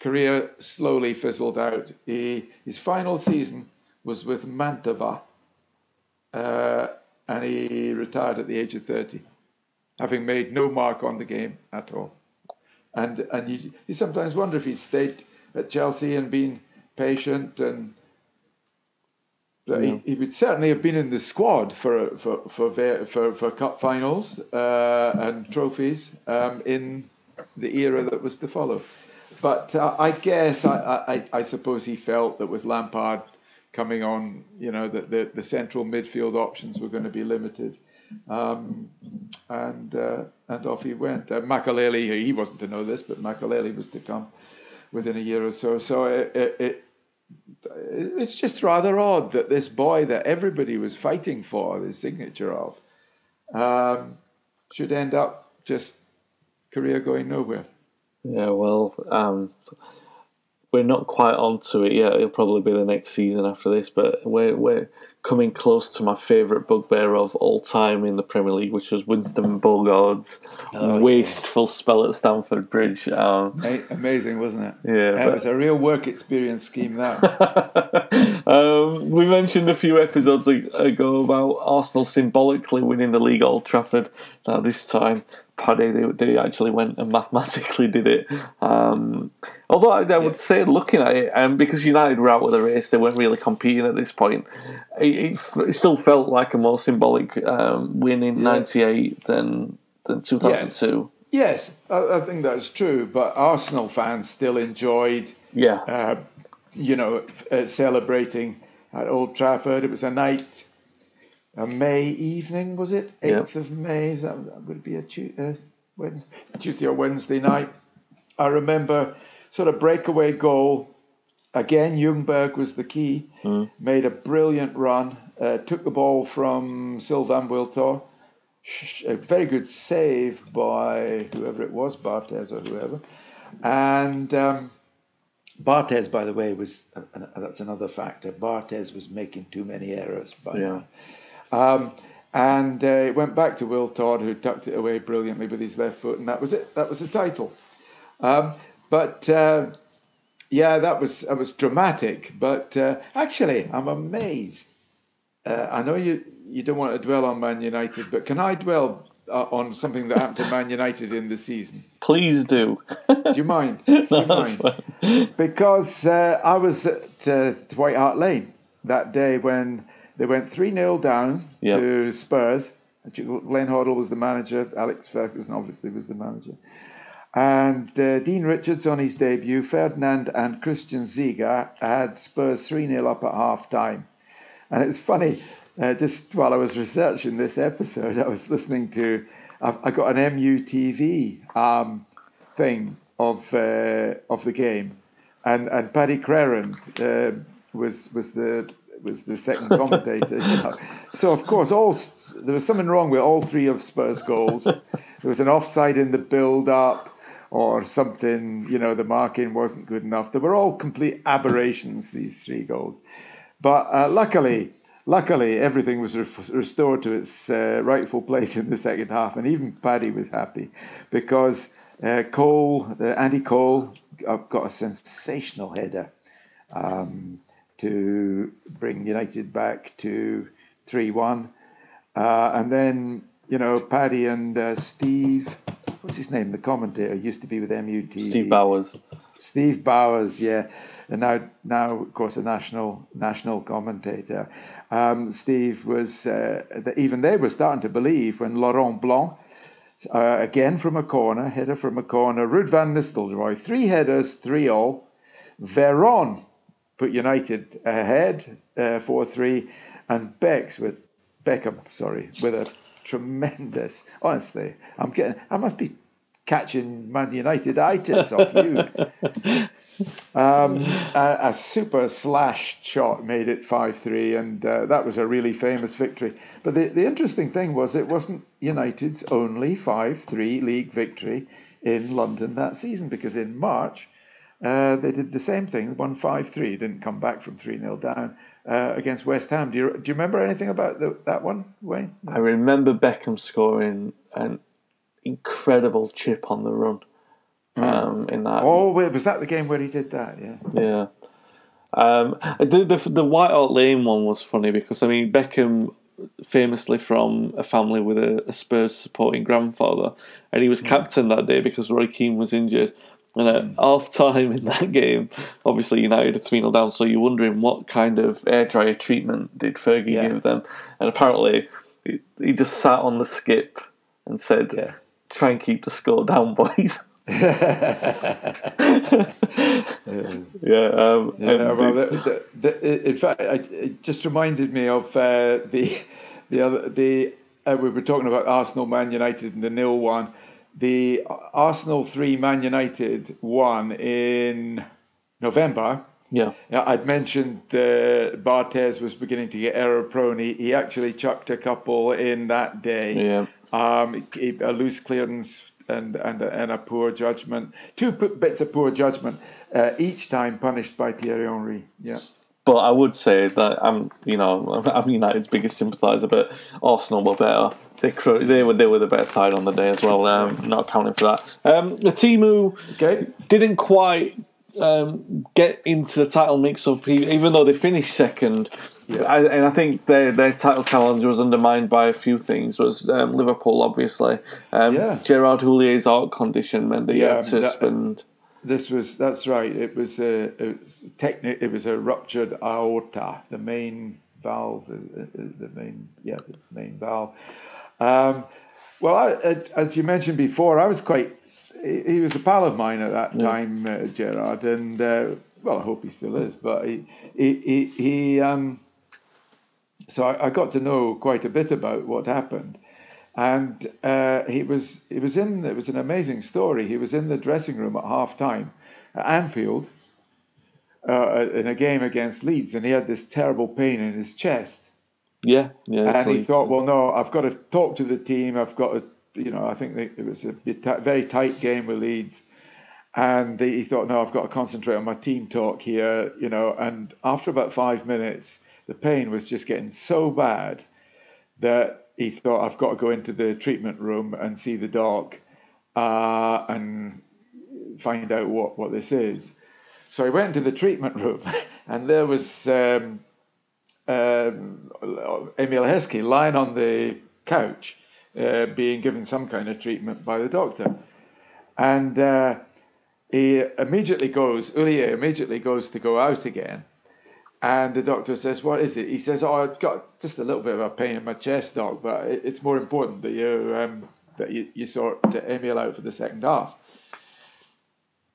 career slowly fizzled out. He, his final season was with Mantova, uh, and he retired at the age of 30, having made no mark on the game at all. And and you, you sometimes wonder if he'd stayed at Chelsea and been patient and but he, he would certainly have been in the squad for for for va- for, for cup finals uh, and trophies um, in the era that was to follow. But uh, I guess I, I I suppose he felt that with Lampard coming on, you know, that the, the central midfield options were going to be limited. Um, and uh, and off he went. Uh, Makelele, he wasn't to know this, but Makelele was to come within a year or so. So it, it, it it's just rather odd that this boy that everybody was fighting for the signature of um, should end up just career going nowhere. Yeah, well, um, we're not quite onto it yet. It'll probably be the next season after this, but we're we're coming close to my favourite bugbear of all time in the Premier League, which was Winston Bogarde's wasteful spell at Stamford Bridge. Um, Amazing, wasn't it? Yeah, it but- was a real work experience scheme. That [laughs] um, we mentioned a few episodes ago about Arsenal symbolically winning the league Old Trafford. Now this time, Paddy, they, they actually went and mathematically did it. Um, although I, I would say, looking at it, um, because United were out of the race, they weren't really competing at this point. It, it, f- it still felt like a more symbolic um, win in '98 than than 2002. yes, I, I think that's true. But Arsenal fans still enjoyed Yeah, uh, you know, f- uh, celebrating at Old Trafford. It was a night, a May evening, was it? Yeah. 8th of May, is that, that would be a Tu- uh, Wednesday, Tuesday or Wednesday night. I remember sort of breakaway goal. Again, Ljungberg was the key, made a brilliant run, uh, took the ball from Sylvain Wiltord. A very good save by whoever it was, Barthez or whoever. And um, Barthez, by the way, was uh, uh, that's another factor. Barthez was making too many errors. By Yeah. Um, And uh, it went back to Wiltord, who tucked it away brilliantly with his left foot, and that was it. That was the title. Um, but uh, yeah, that was that was dramatic. But uh, actually, I'm amazed. Uh, I know you you don't want to dwell on Man United, but can I dwell uh, on something that happened to Man United in the season? Please do. do you mind? [laughs] Do you mind? Because uh, I was at uh, White Hart Lane that day when they went 3 0 down yep. to Spurs. Glenn Hoddle was the manager, Alex Ferguson obviously was the manager. And uh, Dean Richards on his debut, Ferdinand and Christian Ziege had Spurs 3 0 up at half time. And it's funny, uh, just while I was researching this episode, [laughs] I was listening to, I've, I got an MUTV um, thing of uh, of the game, and and Paddy Crerand uh, was was the was the second commentator. you know. So of course, all there was something wrong with all three of Spurs' goals. there was an offside in the build-up, or something. You know, the marking wasn't good enough. They were all complete aberrations. These three goals, but uh, luckily luckily, everything was re- restored to its uh, rightful place in the second half, and even Paddy was happy because uh, Cole, uh, Andy Cole, got a sensational header um, to bring United back to three-one, uh, and then you know Paddy and uh, Steve, what's his name? The commentator used to be with MUT. Steve Bowers. Steve Bowers, yeah, and now now of course a national national commentator um, Steve was, uh, even they were starting to believe when Laurent Blanc, uh, again from a corner, header from a corner, Ruud van Nistelrooy, three headers, three all. Veron put United ahead, uh, 4 3, and Becks with Beckham, sorry, with a tremendous, honestly, I'm getting, I must be catching Man United itis off you. [laughs] Um, a, a, super slash shot made it 5 3, and uh, that was a really famous victory. But the, the interesting thing was it wasn't United's only 5 3 league victory in London that season, because in March uh, they did the same thing, won 5 3, didn't come back from 3 0 down. Uh, against West Ham. Do you, do you remember anything about the, that one, Wayne? I remember Beckham scoring an incredible chip on the run. Hmm. Um, in that. Oh, wait, was that the game where he did that? Yeah. Yeah. Um, the, the the White Hart Lane one was funny because I mean Beckham, famously from a family with a, a Spurs supporting grandfather, and he was hmm. captain that day because Roy Keane was injured. And at mm. half time in that game, obviously United are 3 0 down, so you're wondering what kind of air dryer treatment did Fergie yeah. give them. And apparently, he, he just sat on the skip and said, yeah try and keep the score down, [laughs] boys. [laughs] yeah, um, yeah well, the, the, the, in fact, it just reminded me of uh, the the other the uh, we were talking about Arsenal, Man United, and the nil one. The Arsenal three, Man United one in November. Yeah, I'd mentioned uh, Barthez was beginning to get error prone. He, he actually chucked a couple in that day. Yeah, um, a loose clearance and and a, and a poor judgment. Two bits of poor judgment uh, each time punished by Thierry Henry. Yeah. But I would say that I'm, you know, [laughs] I'm United's biggest sympathiser. But Arsenal were better. They they were they were the better side on the day as well. Um, not accounting for that. Um, the team who okay. didn't quite um, get into the title mix-up, even though they finished second. Yeah. I, and I think their their title challenge was undermined by a few things. Was um, Liverpool obviously? Um, yeah. Gerard Houllier's heart condition meant that yeah, had to that, spend. This was that's right. It was a it was techni- It was a ruptured aorta, the main valve, the main yeah, the main valve. Um, well, I, as you mentioned before, I was quite. He was a pal of mine at that time, uh, Gerard, and uh, well, I hope he still is. But he he he, he um, so I, I, got to know quite a bit about what happened. And uh, he was he was in it was an amazing story. He was in the dressing room at half time at Anfield uh, in a game against Leeds, and he had this terrible pain in his chest. Yeah, yeah. And he thought, well, no, I've got to talk to the team. I've got to, you know, I think it was a very tight game with Leeds. And he thought, no, I've got to concentrate on my team talk here, you know. And after about five minutes, the pain was just getting so bad that he thought, I've got to go into the treatment room and see the doc uh, and find out what, what this is. So he went into the treatment room, [laughs] and there was um, um, Emile Heskey lying on the couch, uh, being given some kind of treatment by the doctor. And uh, he immediately goes, Houllier immediately goes to go out again. And the doctor says, What is it? He says, Oh, I've got just a little bit of a pain in my chest, doc, but it's more important that you, um, that you, you sort Emile out for the second half.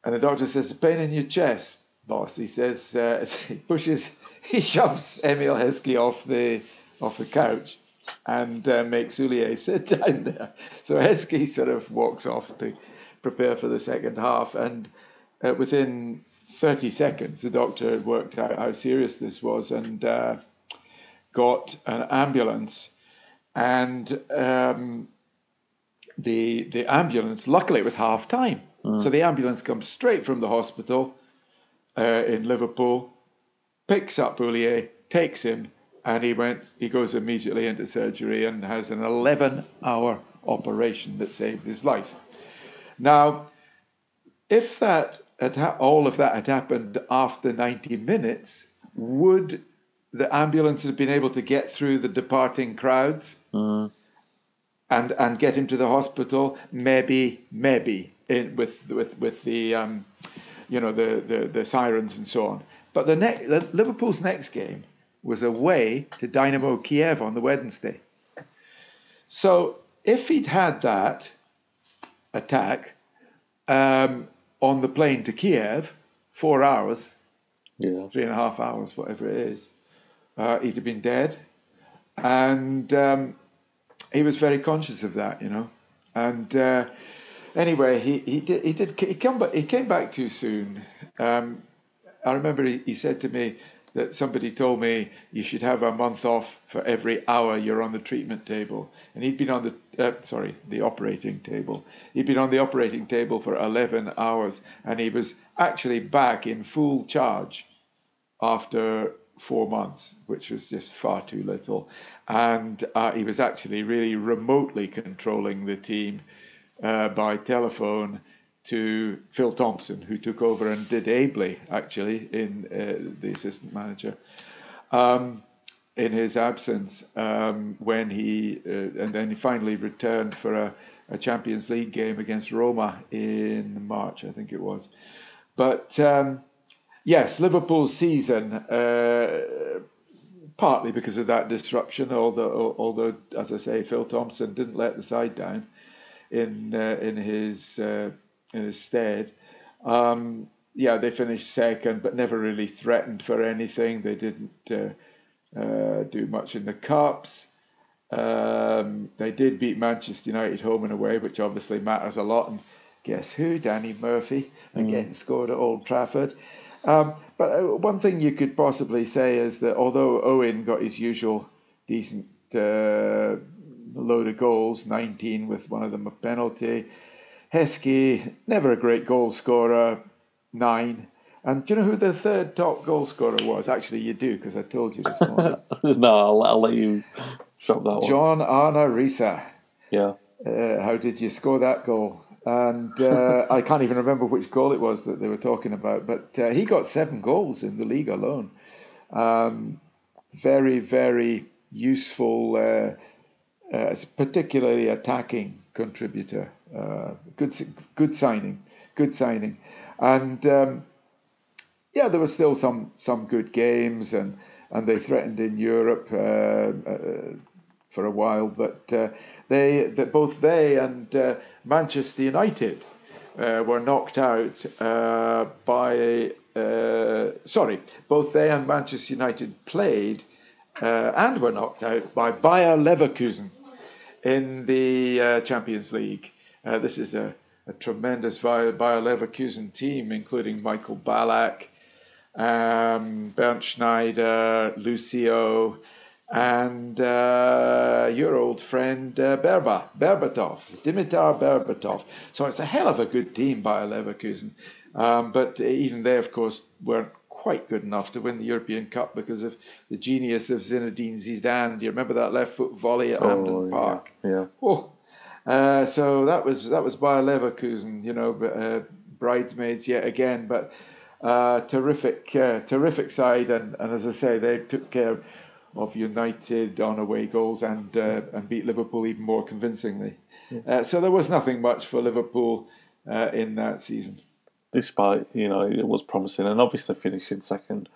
And the doctor says, Pain in your chest, boss. He says, uh, [laughs] he pushes, he shoves Emile Heskey off the, off the couch and uh, makes Houllier [laughs] sit down there. So Heskey sort of walks off to prepare for the second half. And uh, within 30 seconds, the doctor had worked out how serious this was and uh, got an ambulance. And um, the, the ambulance, luckily, it was half time. Mm. So the ambulance comes straight from the hospital uh, in Liverpool, picks up Houllier, takes him, and he went. He goes immediately into surgery and has an 11-hour operation that saved his life. Now, if that ha- all of that had happened after 90 minutes, would the ambulance have been able to get through the departing crowds mm. and and get him to the hospital? Maybe, maybe in, with with with the um, you know the, the the sirens and so on. But the next Liverpool's next game was away to Dynamo Kiev on the Wednesday. So if he'd had that, attack um, on the plane to Kiev, four hours, yeah. three and a half hours, whatever it is. Uh, he'd have been dead, and um, he was very conscious of that, you know. And uh, anyway, he, he did he did he come back, he came back too soon. Um, I remember he, he said to me, that somebody told me you should have a month off for every hour you're on the treatment table. And he'd been on the, uh, sorry, the operating table. He'd been on the operating table for 11 hours and he was actually back in full charge after four months, which was just far too little. And uh, he was actually really remotely controlling the team uh, by telephone to Phil Thompson, who took over and did ably, actually, in uh, the assistant manager. Um, in his absence, um, when he uh, and then he finally returned for a, a, Champions League game against Roma in March, I think it was. But um, yes, Liverpool's season, uh, partly because of that disruption, although although as I say, Phil Thompson didn't let the side down in uh, in his uh, instead. Um, yeah, they finished second, but never really threatened for anything. They didn't uh, do much in the cups. Um, they did beat Manchester United home and away, which obviously matters a lot. And guess who? Danny Murphy again mm. scored at Old Trafford. Um, but uh, one thing you could possibly say is that although Owen got his usual decent uh, load of goals, 19 with one of them a penalty, Heskey, never a great goal scorer, nine. And do you know who the third top goal scorer was? Actually, you do because I told you this morning. [laughs] no, I'll, I'll, let you shop that one. John Arne Riise. Yeah. Uh, how did you score that goal? And uh, [laughs] I can't even remember which goal it was that they were talking about, but uh, he got seven goals in the league alone. Um, very, very useful, uh, uh, particularly attacking contributor. Uh, good, good signing, good signing, and um, yeah, there were still some some good games, and and they threatened in Europe uh, uh, for a while, but uh, they that both they and uh, Manchester United were knocked out by. sorry, both they and Manchester United played and were knocked out by Bayer Leverkusen in the Champions League. This is a, a tremendous Bayer Leverkusen team, including Michael Ballack, um, Bernd Schneider, Lucio, and uh, your old friend uh, Berba, Berbatov, Dimitar Berbatov. So it's a hell of a good team, by Leverkusen. Um, but even they, of course, weren't quite good enough to win the European Cup because of the genius of Zinedine Zidane. Do you remember that left foot volley at Hampden Park? Yeah. Oh, uh, so that was that was Bayer Leverkusen, you know, uh, bridesmaids yet again, but uh, terrific, uh, terrific side, and, and as I say, they took care of United on away goals and uh, and beat Liverpool even more convincingly. Uh, so there was nothing much for Liverpool uh, in that season. Despite you know it was promising, and obviously finishing second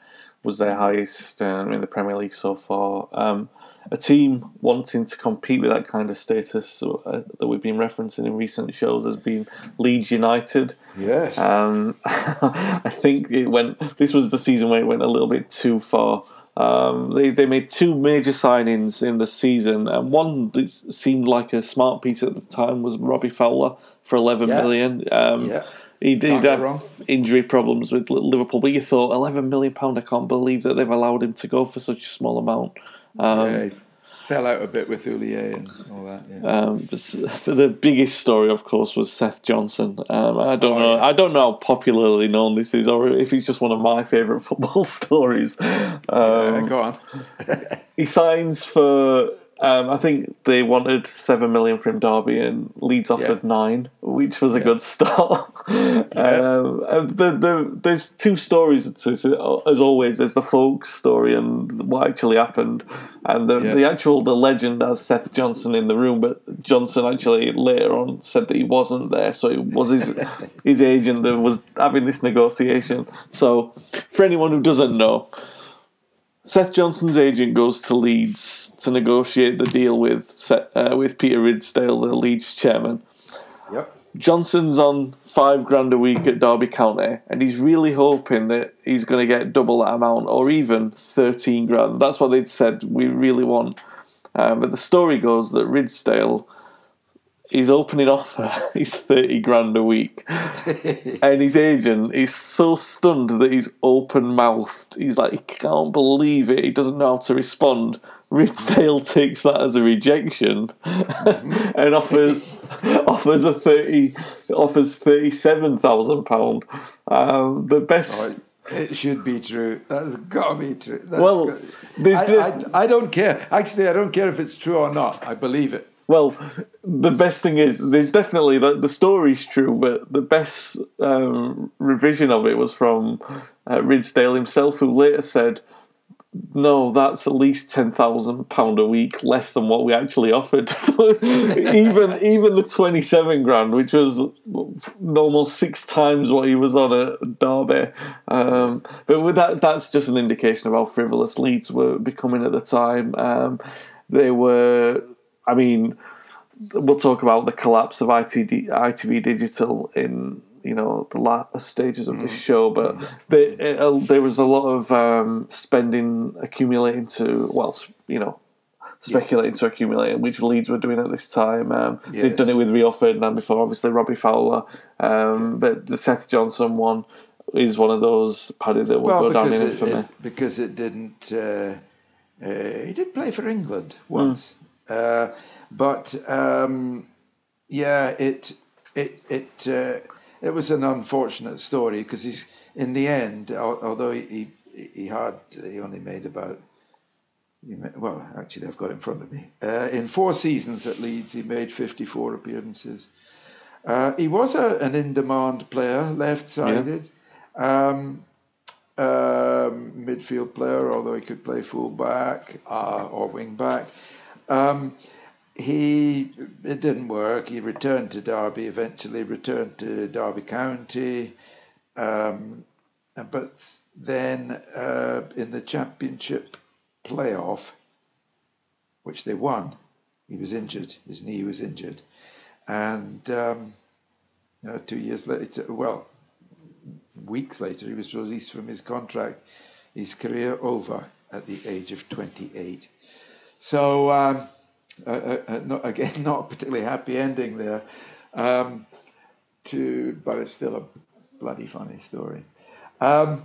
was their highest um, in the Premier League so far. Um, a team wanting to compete with that kind of status uh, that we've been referencing in recent shows has been Leeds United. Yes. Um, [laughs] I think it went. This was the season where it went a little bit too far. Um, they they made two major signings in the season, and one that seemed like a smart piece at the time was Robbie Fowler for eleven Yeah. million. Um, Yeah. He did have wrong. injury problems with Liverpool, but you thought eleven million pound. I can't believe that they've allowed him to go for such a small amount. Um, yeah, fell out a bit with Houllier and all that. Yeah. um, but, but the biggest story, of course, was Seth Johnson. Um, I don't Oh, know. yeah. I don't know how popularly known this is, or if he's just one of my favourite [laughs] football stories. Um, Uh, go on. [laughs] he signs for. Um, I think they wanted seven million from Derby, and Leeds offered Yeah. nine, which was a good start. [laughs] um, and the, the, there's two stories. To, to- as always, there's the folk story and what actually happened, and the, Yeah. the actual the legend has Seth Johnson in the room, but Johnson actually later on said that he wasn't there, so it was his [laughs] his agent that was having this negotiation. So, for anyone who doesn't know. Seth Johnson's agent goes to Leeds to negotiate the deal with uh, with Peter Ridsdale, the Leeds chairman. Yep. Johnson's on five grand a week at Derby County, and he's really hoping that he's going to get double that amount, or even thirteen grand. That's what they'd said we really want. Um, but the story goes that Ridsdale, [laughs] his opening offer is thirty grand a week, [laughs] and his agent is so stunned that he's open mouthed. He's like, he can't believe it. He doesn't know how to respond. Ridsdale [laughs] takes that as a rejection and offers offers a thirty offers thirty seven thousand pound. Um, the best. It should be true. That's got to be true. That's Well, I, I, I don't care. Actually, I don't care if it's true or not. I believe it. Well, the best thing is there's definitely the, the story's true, but the best um, revision of it was from uh, Ridsdale himself, who later said, "No, that's at least ten thousand pound a week less than what we actually offered." [laughs] So even [laughs] even the twenty seven grand, which was almost six times what he was on at Derby, um, but with that, that's just an indication of how frivolous Leeds were becoming at the time. Um, they were, I mean we'll talk about the collapse of ITD, ITV Digital in you know the last stages of the show, but they, it, uh, there was a lot of um, spending accumulating to well, you know. Speculating to accumulate, which Leeds were doing at this time. Um, They'd Yes. done it with Rio Ferdinand before, obviously Robbie Fowler, um, but the Seth Johnson one is one of those Paddy that will Well, go down in it, infamy. it, because it didn't. Uh, uh, he did play for England once, uh, but um, yeah, it it it uh, it was an unfortunate story because he's in the end, although he he, had he only made about. Well, actually, I've got it in front of me. Uh, in four seasons at Leeds, he made 54 appearances. Uh, he was a, an in-demand player, left-sided. Um, um, midfield player, although he could play full back uh, or wing back. Um, he it didn't work. He returned to Derby eventually. Returned to Derby County, um, but then uh, in the Championship playoff, which they won, he was injured. His knee was injured, and um, uh, two years later, well, weeks later, he was released from his contract. His career over at the age of 28. So, um, uh, uh, not, again, [laughs] not a particularly happy ending there. Um, to, but it's still a bloody funny story. Um,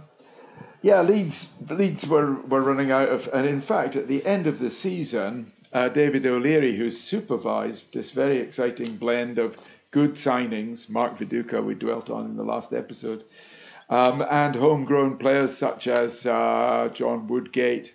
yeah, Leeds Leeds were, were running out of, and in fact, at the end of the season, uh, David O'Leary, who supervised this very exciting blend of good signings, Mark Viduka, we dwelt on in the last episode, Um, and homegrown players such as uh, John Woodgate.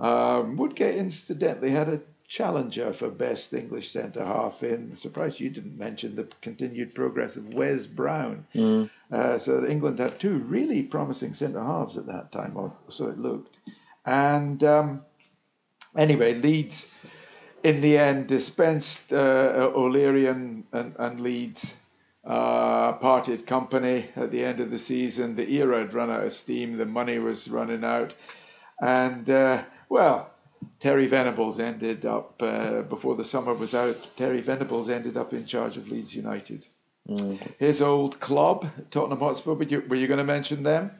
Um, Woodgate, incidentally, had a challenger for best English centre half in. Surprised you didn't mention the continued progress of Wes Brown. Mm. Uh, so England had two really promising centre halves at that time, or so it looked. And um, anyway, Leeds in the end dispensed uh, O'Leary and, and, and Leeds. Uh, parted company at the end of the season. The era had run out of steam, the money was running out, and uh, well, Terry Venables ended up uh, before the summer was out. Terry Venables ended up in charge of Leeds United. Mm. His old club, Tottenham Hotspur. Were you, were you going to mention them?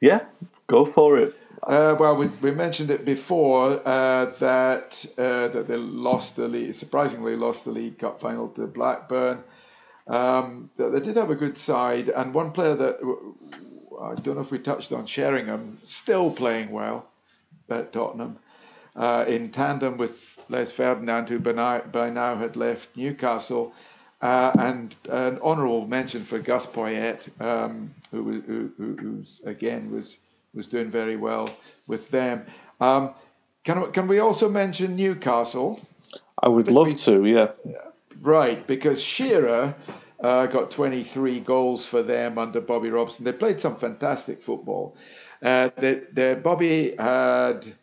Yeah, go for it. Uh, well, we, we mentioned it before uh, that uh, that they lost the league, surprisingly lost the League Cup final to Blackburn. Um, they, they did have a good side, and one player that I don't know if we touched on Sheringham, still playing well at Tottenham, uh, in tandem with Les Ferdinand, who by now, by now had left Newcastle. Uh, and an honourable mention for Gus Poyet, um, who, who, who, who's again was was doing very well with them. Um, can can we also mention Newcastle? I would love we, to, yeah. Right, because Shearer uh, got 23 goals for them under Bobby Robson. They played some fantastic football. Uh, the, the Bobby had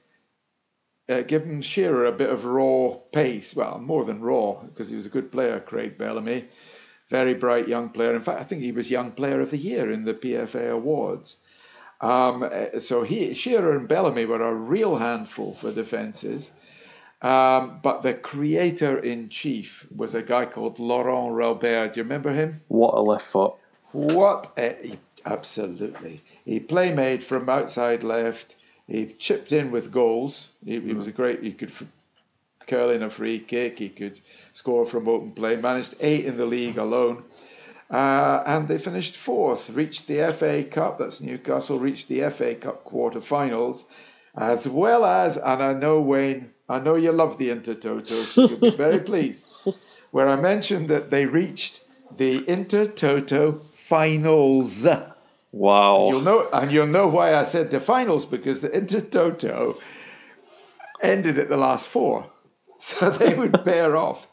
uh, given Shearer a bit of raw pace. Well, more than raw, because he was a good player, Craig Bellamy. Very bright young player. In fact, I think he was Young Player of the Year in the PFA Awards. Um, uh, so he, Shearer and Bellamy were a real handful for defences. Um, but the creator in chief was a guy called Laurent Robert. Do you remember him? What a left foot. What a, absolutely. He playmade from outside left. He chipped in with goals. He, he was a great. He could f- curl in a free kick. He could score from open play. Managed eight in the league alone. Uh, and they finished fourth, reached the FA Cup. That's Newcastle, reached the FA Cup quarter-finals, as well as, and I know Wayne, I know you love the Intertoto, so you'll be very [laughs] pleased, where I mentioned that they reached the Intertoto finals. Wow. You'll know, and you'll know why I said the finals because the Intertoto ended at the last four. [laughs] So they would pair off.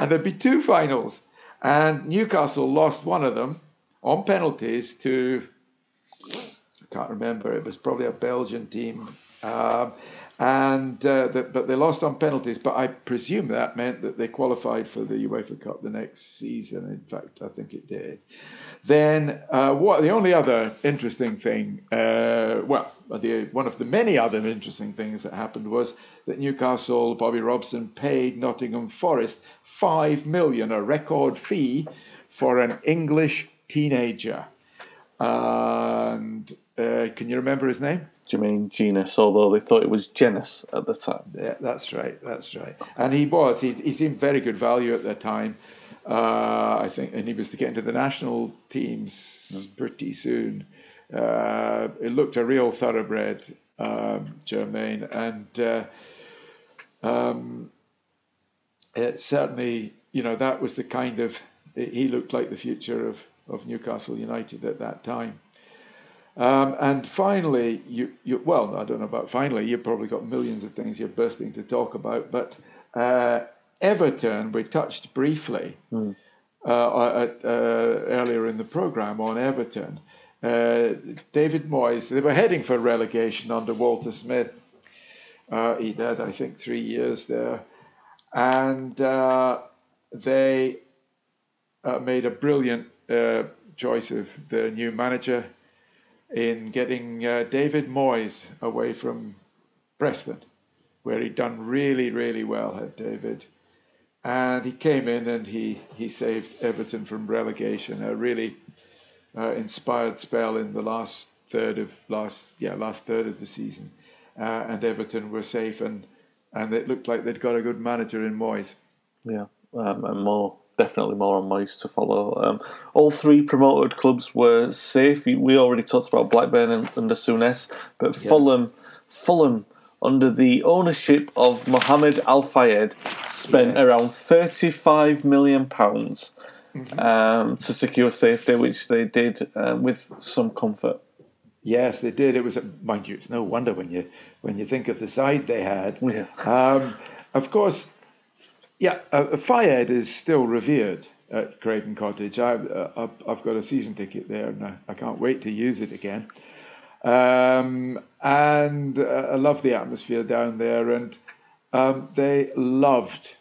And there'd be two finals. And Newcastle lost one of them on penalties to, I can't remember, it was probably a Belgian team. Um, and uh, the, but they lost on penalties. But I presume that meant that they qualified for the UEFA Cup the next season. In fact, I think it did. Then uh, what? The only other interesting thing, uh, well, the, one of the many other interesting things that happened was that Newcastle Bobby Robson paid Nottingham Forest five million, a record fee for an English teenager. And uh, can you remember his name? Jermaine Jenas, although they thought it was Jenas at the time. Yeah, that's right. That's right. And he was. He, he seemed very good value at the time. Uh, I think, and he was to get into the national teams mm. pretty soon. Uh, it looked a real thoroughbred, um, Jermaine, and uh, um, it certainly, you know, that was the kind of he looked like the future of of Newcastle United at that time. Um, and finally, you, you well, I don't know about finally. You've probably got millions of things you're bursting to talk about, but uh, Everton, we touched briefly mm. uh, at, uh, earlier in the program on Everton. Uh, David Moyes, they were heading for relegation under Walter Smith. Uh, he did, I think, three years there. And uh, they made a brilliant choice of the new manager in getting David Moyes away from Preston, where he'd done really, really well, had David and he came in and he he saved Everton from relegation. A really uh, inspired spell in the last third of last yeah last third of the season, uh, and Everton were safe and and it looked like they'd got a good manager in Moyes. Yeah, um, and more definitely more on Moyes to follow. Um, all three promoted clubs were safe. We already talked about Blackburn and under Souness, but yeah. Fulham Fulham under the ownership of Mohammed Al Fayed, spent yeah. around £35 million um, to secure safety, which they did uh, with some comfort. Yes, they did. It was, mind you, it's no wonder when you when you think of the side they had. Yeah. Um, of course, yeah, uh, Fayed is still revered at Craven Cottage. I've, uh, I've, I've got a season ticket there, and I, I can't wait to use it again. Um, and uh, I love the atmosphere down there, and um, they loved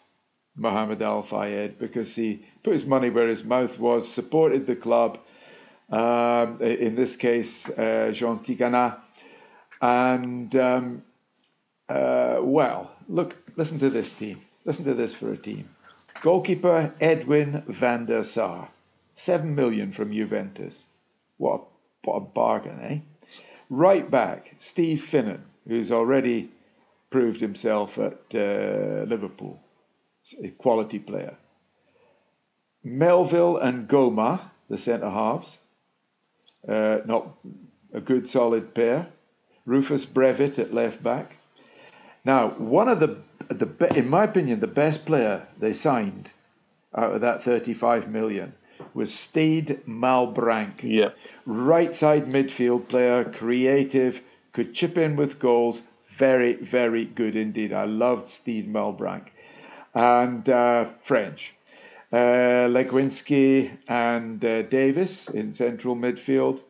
Mohammed Al Fayed because he put his money where his mouth was, supported the club. Um, in this case, uh, Jean Tigana, and um, uh, well, look, listen to this team. Listen to this for a team. Goalkeeper Edwin van der Sar, seven million from Juventus. What a, what a bargain, eh? Right back, Steve Finnan, who's already proved himself at uh, Liverpool, a quality player. Melville and Goma, the centre halves, uh, not a good solid pair. Rufus Brevett at left back. Now, one of the the in my opinion the best player they signed out of that 35 million was Steed Malbranque. Yeah. Right side midfield player, creative, could chip in with goals. Very, very good indeed. I loved Steed Malbranque. And uh, French. Uh, Legwinski and uh, Davis in central midfield.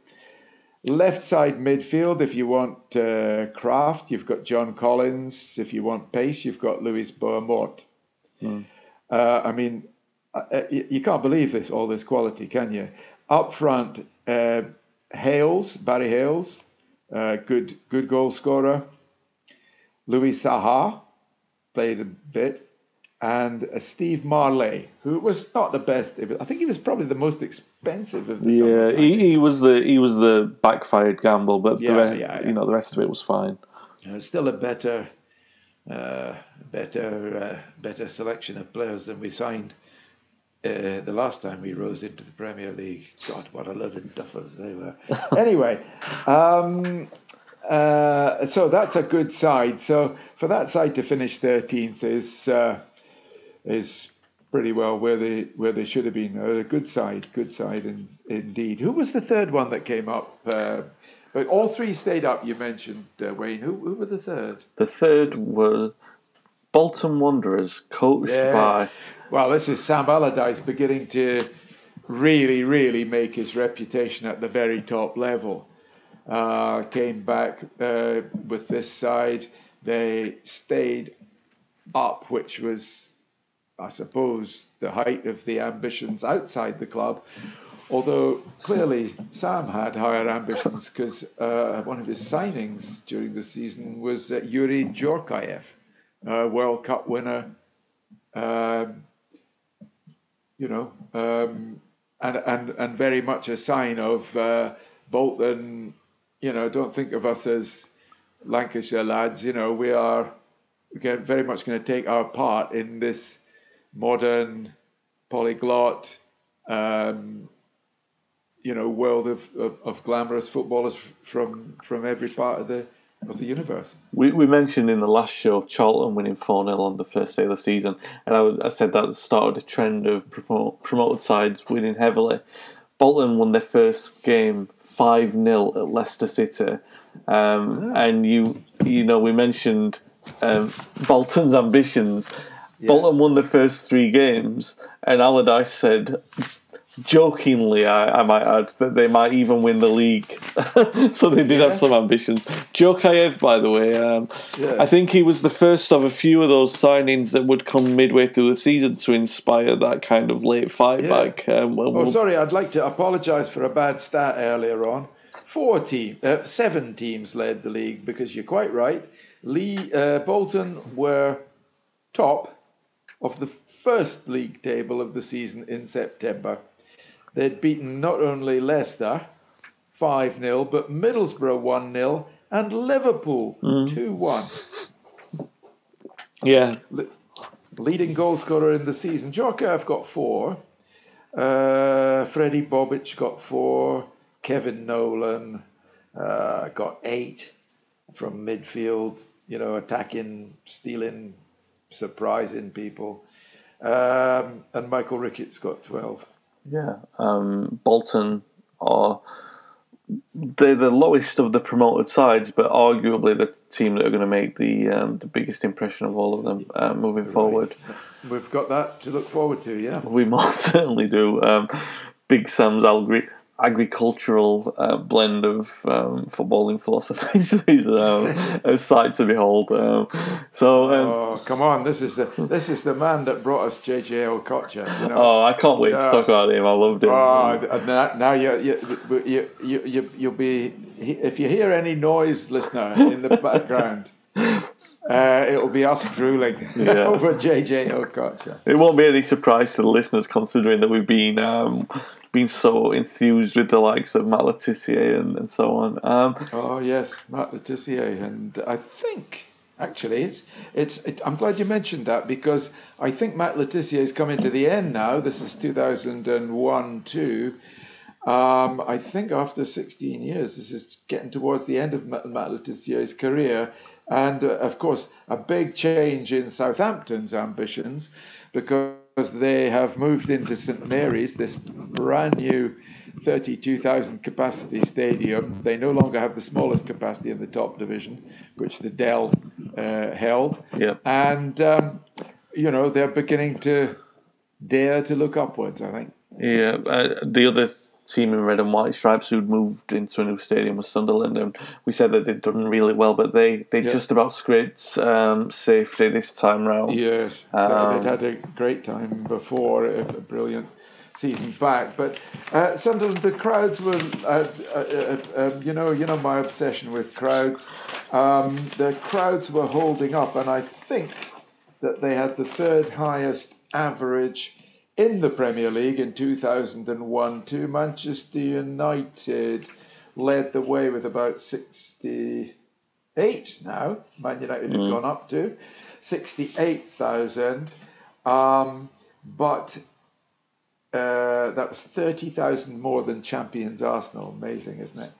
Left side midfield, if you want uh, craft, you've got John Collins. If you want pace, you've got Luis Boa Morte. Mm. Uh, I mean, uh, uh you can't believe this all this quality, can you? Up front, uh, Hayles, Barry Hayles, uh, good good goal scorer. Louis Saha played a bit and uh, Steve Marlet, who was not the best. I think he was probably the most expensive of the. Yeah, he, he, was the he was the backfired gamble, but yeah, the rest, yeah, yeah. you know the rest of it was fine. Uh, still a better, uh, better, uh, better selection of players than we signed uh, the last time we rose into the Premier League. God, what a load of duffers they were. [laughs] anyway. Um, uh, so that's a good side. So for that side to finish 13th is is pretty well where they where they should have been. Uh, a good side, good side, in, indeed. Who was the third one that came up? Uh, but all three stayed up. You mentioned uh, Wayne. Who who were the third? The third were Bolton Wanderers, coached yeah. by. Well, this is Sam Allardyce beginning to really, really make his reputation at the very top level. Uh, came back uh, with this side. They stayed up, which was I suppose, the height of the ambitions outside the club. Although clearly Sam had higher ambitions because uh, one of his signings during the season was uh, Youri Djorkaeff, uh, World Cup winner. Um, you know, um, and, and, and very much a sign of uh, Bolton. You know, don't think of us as Lancashire lads. You know, we are very much going to take our part in this modern, polyglot, um, you know, world of, of, of, glamorous footballers from from every part of the of the universe. We, we mentioned in the last show Charlton winning 4 0 on the first day of the season, and I, was, I said that started a trend of promote, promoted sides winning heavily. Bolton won their first game 5 0 at Leicester City. Um, ah. And you, you know, we mentioned um, Bolton's ambitions yeah. Bolton won the first three games, and Allardyce said, jokingly, I, I, might add, that they might even win the league. [laughs] so they did yeah. have some ambitions. Djorkaeff, by the way, um, yeah. I think he was the first of a few of those signings that would come midway through the season to inspire that kind of late fight back. Um, well, oh, sorry, I'd like to apologise for a bad stat earlier on. Four teams, uh, seven teams led the league because you're quite right. Lee uh, Bolton were top of the first league table of the season in September. They'd beaten not only Leicester 5 0, but Middlesbrough 1 0 and Liverpool mm. 2 1. Yeah. Le- leading goal scorer in the season. Djorkaeff got four. Uh, Fredi Bobic got four. Kevin Nolan uh, got eight from midfield, you know, attacking, stealing surprising people. Um, and Michael Ricketts got 12. Yeah, um, Bolton are they're the lowest of the promoted sides, but arguably the team that are going to make the um, the biggest impression of all of them uh, moving right. forward. We've got that to look forward to, yeah. We [laughs] most certainly do. Um, Big Sam's Algri- agricultural uh, blend of um, footballing philosophies [laughs] is um, a sight to behold. Um, so, um, oh, come on! This is the this is the man that brought us JJ Okocha. You know? Oh, I can't wait yeah. to talk about him. I loved him. Oh, now, now you, you, you, you, you'll be if you hear any noise, listener, in the background. [laughs] Uh, it'll be us drooling [laughs] yeah. over JJ Okocha. It won't be any surprise to the listeners, considering that we've been um, been so enthused with the likes of Matt Le Tissier and, and so on. Um, oh yes, Matt Le Tissier, and I think actually it's it's. It, I'm glad you mentioned that because I think Matt Le Tissier is coming to the end now. This is 2001 too. Um, I think after 16 years, this is getting towards the end of Matt Le Tissier's career and uh, of course, a big change in Southampton's ambitions because they have moved into St Mary's, this brand new 32,000 capacity stadium. They no longer have the smallest capacity in the top division, which the Dell uh, held. Yep. And, um, you know, they're beginning to dare to look upwards, I think. Yeah. Uh, the other team in red and white stripes who'd moved into a new stadium was Sunderland, and we said that they'd done really well, but they they yeah. just about scraped um, safety this time round. Yes, um, they'd had a great time before, a, brilliant season back. But uh, Sunderland, the crowds were, uh, uh, uh um, you know, you know my obsession with crowds. Um, the crowds were holding up, and I think that they had the third highest average in the Premier League in 2001 2. Manchester United led the way with about 68 now. Man United mm. have gone up to 68,000. Um, but uh, that was 30,000 more than champions Arsenal. Amazing, isn't it?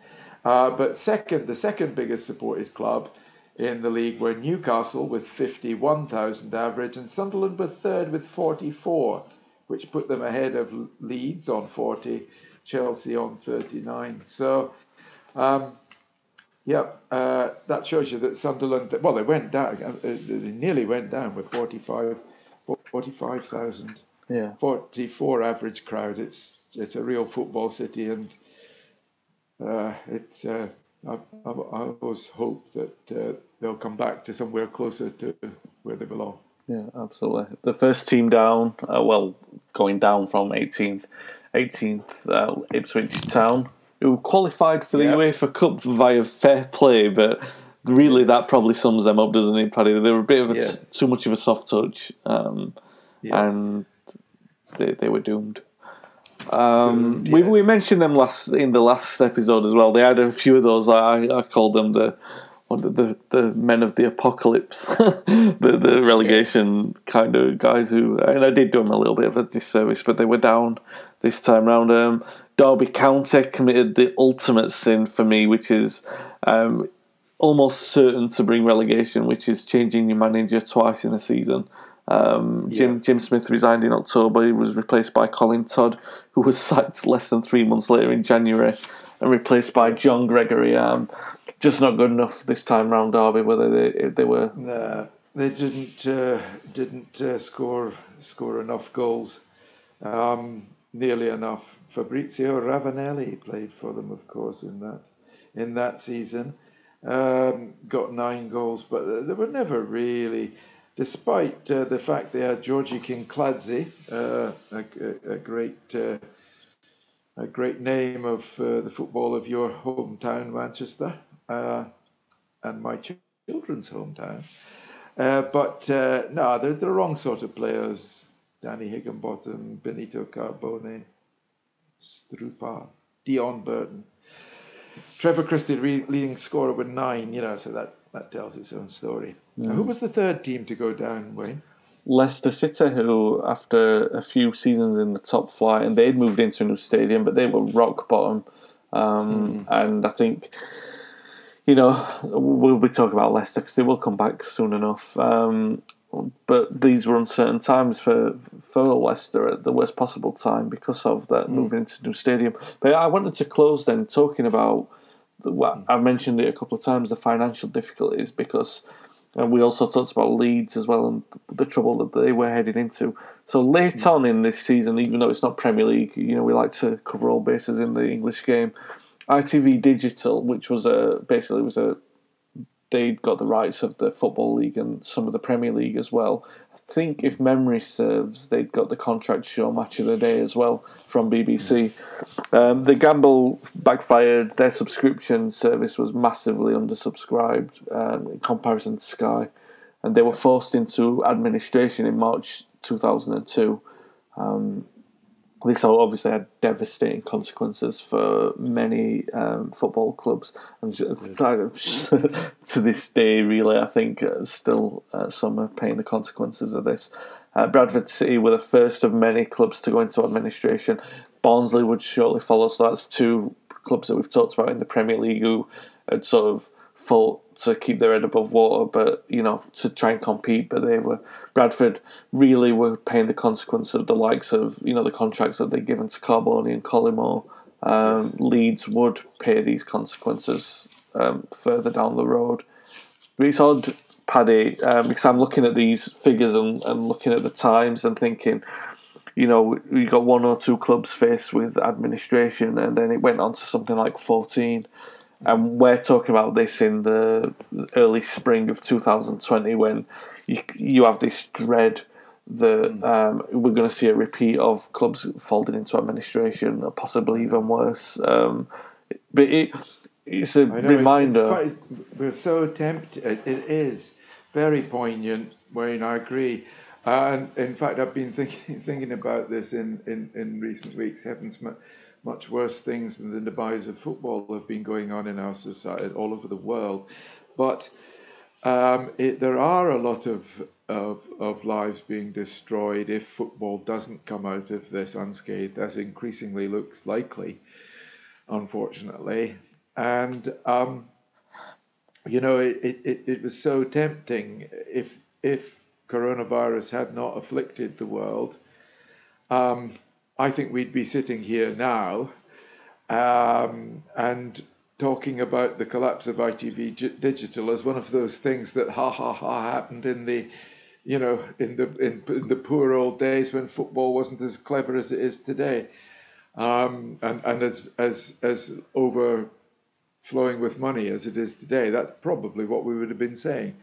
Uh, but second, the second biggest supported club in the league were Newcastle with 51,000 average and Sunderland were third with 44 which put them ahead of Leeds on 40, Chelsea on 39. So, um, yeah, uh, that shows you that Sunderland, well, they went down, uh, they nearly went down with 45, 45,000. Yeah. 44 average crowd. It's it's a real football city, and uh, it's. Uh, I, I, I, always hope that uh, they'll come back to somewhere closer to where they belong. Yeah, absolutely. The first team down, uh, well, going down from 18th, 18th uh, Ipswich Town, who qualified for the yep. UEFA Cup via fair play, but really that probably sums them up, doesn't it, Paddy? They were a bit of a, yeah. too much of a soft touch, um, yes. and they, they were doomed. Um, doomed yes. we, we mentioned them last in the last episode as well. They had a few of those. I, I called them the the the men of the apocalypse, [laughs] the the relegation yeah. kind of guys who, and I did do them a little bit of a disservice, but they were down this time round. Um, Derby County committed the ultimate sin for me, which is um, almost certain to bring relegation, which is changing your manager twice in a season. Um, Jim yeah. Jim Smith resigned in October. He was replaced by Colin Todd, who was [laughs] sacked less than three months later in January, and replaced by John Gregory. Um, just not good enough this time round, Derby. Whether they they were. They didn't uh, didn't uh, score score enough goals, um, nearly enough. Fabrizio Ravanelli played for them, of course, in that in that season. Um, got nine goals, but they were never really, despite uh, the fact they had Georgi Kinkladze, uh, a, a, a, great uh, a great name of uh, the football of your hometown, Manchester uh, and my children's hometown. Uh, but uh, no, they're the wrong sort of players. Danny Higginbotham, Benito Carbone, Strupar, Deon Burton. Trevor Christie leading scorer with nine, you know, so that, that tells its own story. Mm. Who was the third team to go down, Wayne? Leicester City, who after a few seasons in the top flight, and they'd moved into a new stadium, but they were rock bottom. Um, mm. And I think you know, we'll be talking about Leicester because they will come back soon enough. Um, but these were uncertain times for for Leicester at the worst possible time because of that mm. moving into new stadium. But I wanted to close then talking about the, what mm. I mentioned it a couple of times the financial difficulties because. And we also talked about Leeds as well and the trouble that they were heading into. So late mm. on in this season, even though it's not Premier League, you know we like to cover all bases in the English game. ITV Digital, which was a basically was a they'd got the rights of the Football League and some of the Premier League as well. I think, if memory serves, they'd got the contract show Match of the Day as well from BBC. Um, the gamble backfired. Their subscription service was massively undersubscribed um, in comparison to Sky, and they were forced into administration in March 2002. Um, this obviously had devastating consequences for many um, football clubs, and [laughs] to this day, really, I think uh, still uh, some are paying the consequences of this. Uh, Bradford City were the first of many clubs to go into administration. Barnsley would shortly follow, so that's two clubs that we've talked about in the Premier League who had sort of fought to keep their head above water, but you know to try and compete. But they were Bradford really were paying the consequence of the likes of you know the contracts that they'd given to Carbone and Collymore. Um, Leeds would pay these consequences um, further down the road. But it's odd, Paddy, um, because I'm looking at these figures and, and looking at the times and thinking, you know, we got one or two clubs faced with administration, and then it went on to something like 14 and we're talking about this in the early spring of 2020 when you, you have this dread that hmm. um, we're going to see a repeat of clubs folding into administration, or possibly even worse. Um, but it it's a know, reminder. It's, it's, we're so tempted. It is very poignant. Wayne, I agree. Uh, and in fact, I've been thinking [laughs] thinking about this in, in, in recent weeks. Heavens, much worse things than the demise of football have been going on in our society all over the world. But um, it, there are a lot of, of, of lives being destroyed if football doesn't come out of this unscathed, as increasingly looks likely, unfortunately. And, um, you know, it, it, it was so tempting if, if coronavirus had not afflicted the world. Um, I think we'd be sitting here now um, and talking about the collapse of ITV Digital as one of those things that ha ha ha happened in the, you know, in the in, in the poor old days when football wasn't as clever as it is today, um, and and as as as overflowing with money as it is today. That's probably what we would have been saying.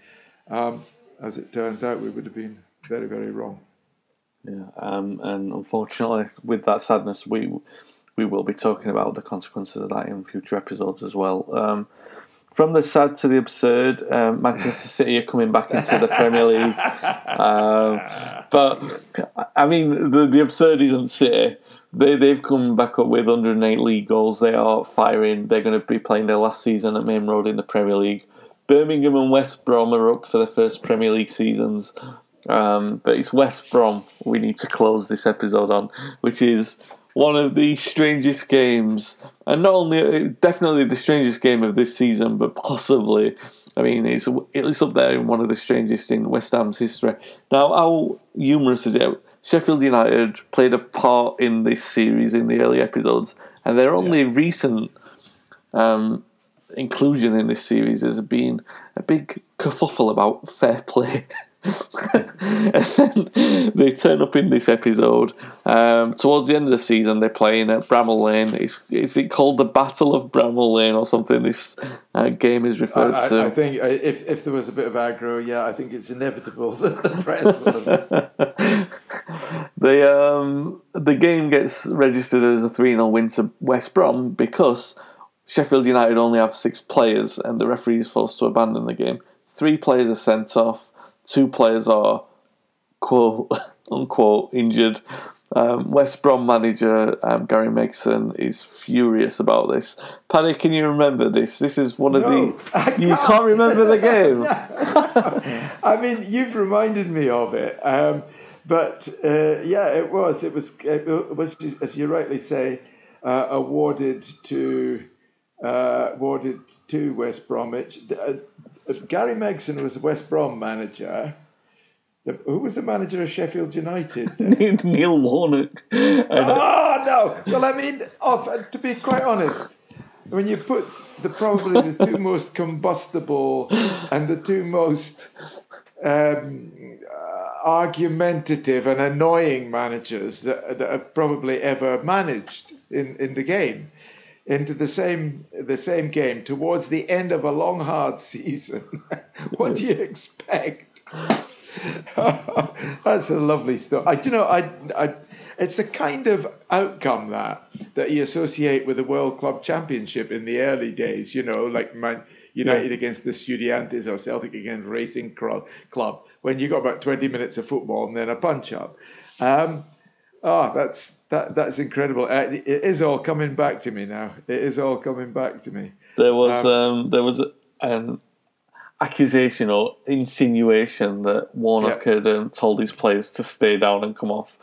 Um, as it turns out, we would have been very very wrong. Yeah, um, and unfortunately, with that sadness, we we will be talking about the consequences of that in future episodes as well. Um, from the sad to the absurd, um, Manchester City are coming back into the Premier League. Um, but I mean, the the absurd isn't City. They they've come back up with 108 league goals. They are firing. They're going to be playing their last season at Maine Road in the Premier League. Birmingham and West Brom are up for the first Premier League seasons. Um, but it's West Brom we need to close this episode on, which is one of the strangest games, and not only definitely the strangest game of this season, but possibly. I mean, it's it's up there in one of the strangest in West Ham's history. Now, how humorous is it? Sheffield United played a part in this series in the early episodes, and their only yeah. recent um, inclusion in this series has been a big kerfuffle about fair play. [laughs] [laughs] and then they turn up in this episode. Um, towards the end of the season, they're playing at Bramall Lane. Is, is it called the Battle of Bramall Lane or something? This uh, game is referred I, to. I think if, if there was a bit of aggro, yeah, I think it's inevitable [laughs] that the press [laughs] the um, the game gets registered as a 3 0 win to West Brom because Sheffield United only have six players and the referee is forced to abandon the game. Three players are sent off two players are quote [laughs] unquote injured. Um, West Brom manager um, Gary Megson is furious about this. Paddy, can you remember this? This is one of no, the. [laughs] Can't. You can't remember the game. [laughs] I mean, you've reminded me of it, um, but uh, yeah, it was. It was. It was, as you rightly say, uh, awarded to uh, awarded to West Bromwich. Uh, Gary Megson was the West Brom manager. The, who was the manager of Sheffield United? [laughs] Neil Warnock. oh no! Well, I mean, off, uh, to be quite honest, when you put the probably the two [laughs] most combustible and the two most um, uh, argumentative and annoying managers that, that have probably ever managed in, in the game into the same the same game towards the end of a long hard [laughs] season. what do you expect? [laughs] That's a lovely story. I do you know I I it's a kind of outcome that that you associate with the World Club Championship in the early days. You know, like Man United yeah. against the Estudiantes or Celtic against Racing Club. When you got about twenty minutes of football and then a punch up. Um, oh, that's that that's incredible. Uh, it is all coming back to me now. It is all coming back to me. There was um, um there was an accusation or insinuation that Warnock yeah. had um, told his players to stay down and come off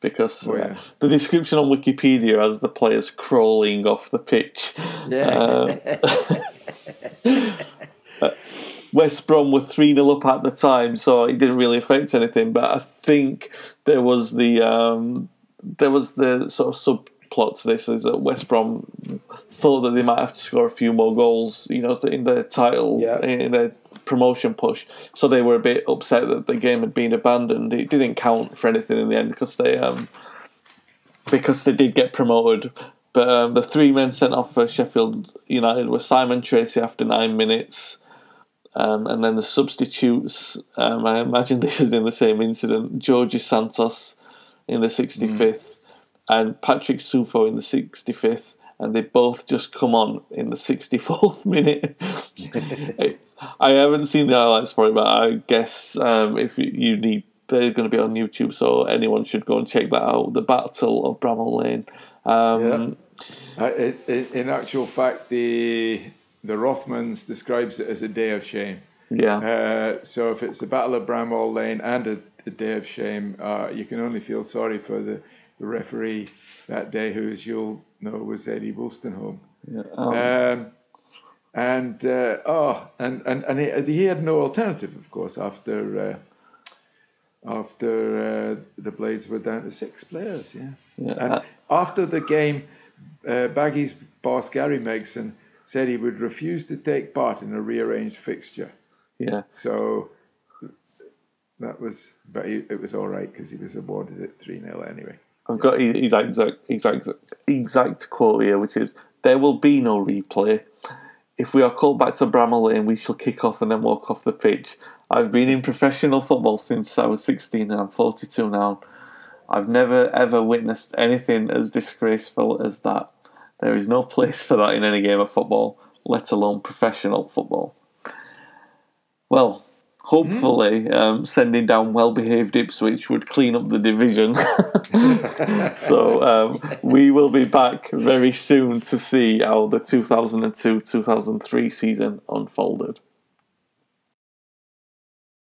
because oh, yeah. uh, the description on Wikipedia has the players crawling off the pitch. Yeah. Uh, [laughs] [laughs] West Brom were 3 0 up at the time, so it didn't really affect anything. But I think there was the um, there was the sort of subplot to this is that West Brom thought that they might have to score a few more goals, you know, in the title, yeah. in their promotion push. So they were a bit upset that the game had been abandoned. It didn't count for anything in the end because they um, because they did get promoted. But um, the three men sent off for Sheffield United were Simon Tracey after nine minutes. Um, and then the substitutes, um, I imagine this is in the same incident. George Santos in the 65th mm. and Patrick Suffo in the 65th, and they both just come on in the 64th [laughs] minute. [laughs] I haven't seen the highlights for it, but I guess um, if you need, they're going to be on YouTube, so anyone should go and check that out. The Battle of Bramall Lane. Um, yeah. Uh, in actual fact, the the Rothmans describes it as a day of shame. Yeah. Uh, so if it's the Battle of Bramall Lane and a a day of shame. Uh, you can only feel sorry for the, the referee that day, who, as you'll know, was Eddie Wolstenholme. Yeah. Um, um, and uh, oh, and and and he, he, had no alternative, of course, after uh, after uh, the Blades were down to six players. Yeah. yeah. And after the game, uh, Baggy's boss Gary Megson said he would refuse to take part in a rearranged fixture. Yeah. So that was, but he, it was all right because he was awarded it 3 0 anyway. I've got his exact, exact, exact quote here, which is There will be no replay. If we are called back to Bramall Lane, we shall kick off and then walk off the pitch. I've been in professional football since I was 16 and I'm 42 now. I've never ever witnessed anything as disgraceful as that. There is no place for that in any game of football, let alone professional football. Well, hopefully mm. um, sending down well-behaved Ipswich would clean up the division. [laughs] so um, we will be back very soon to see how the 2002-2003 season unfolded.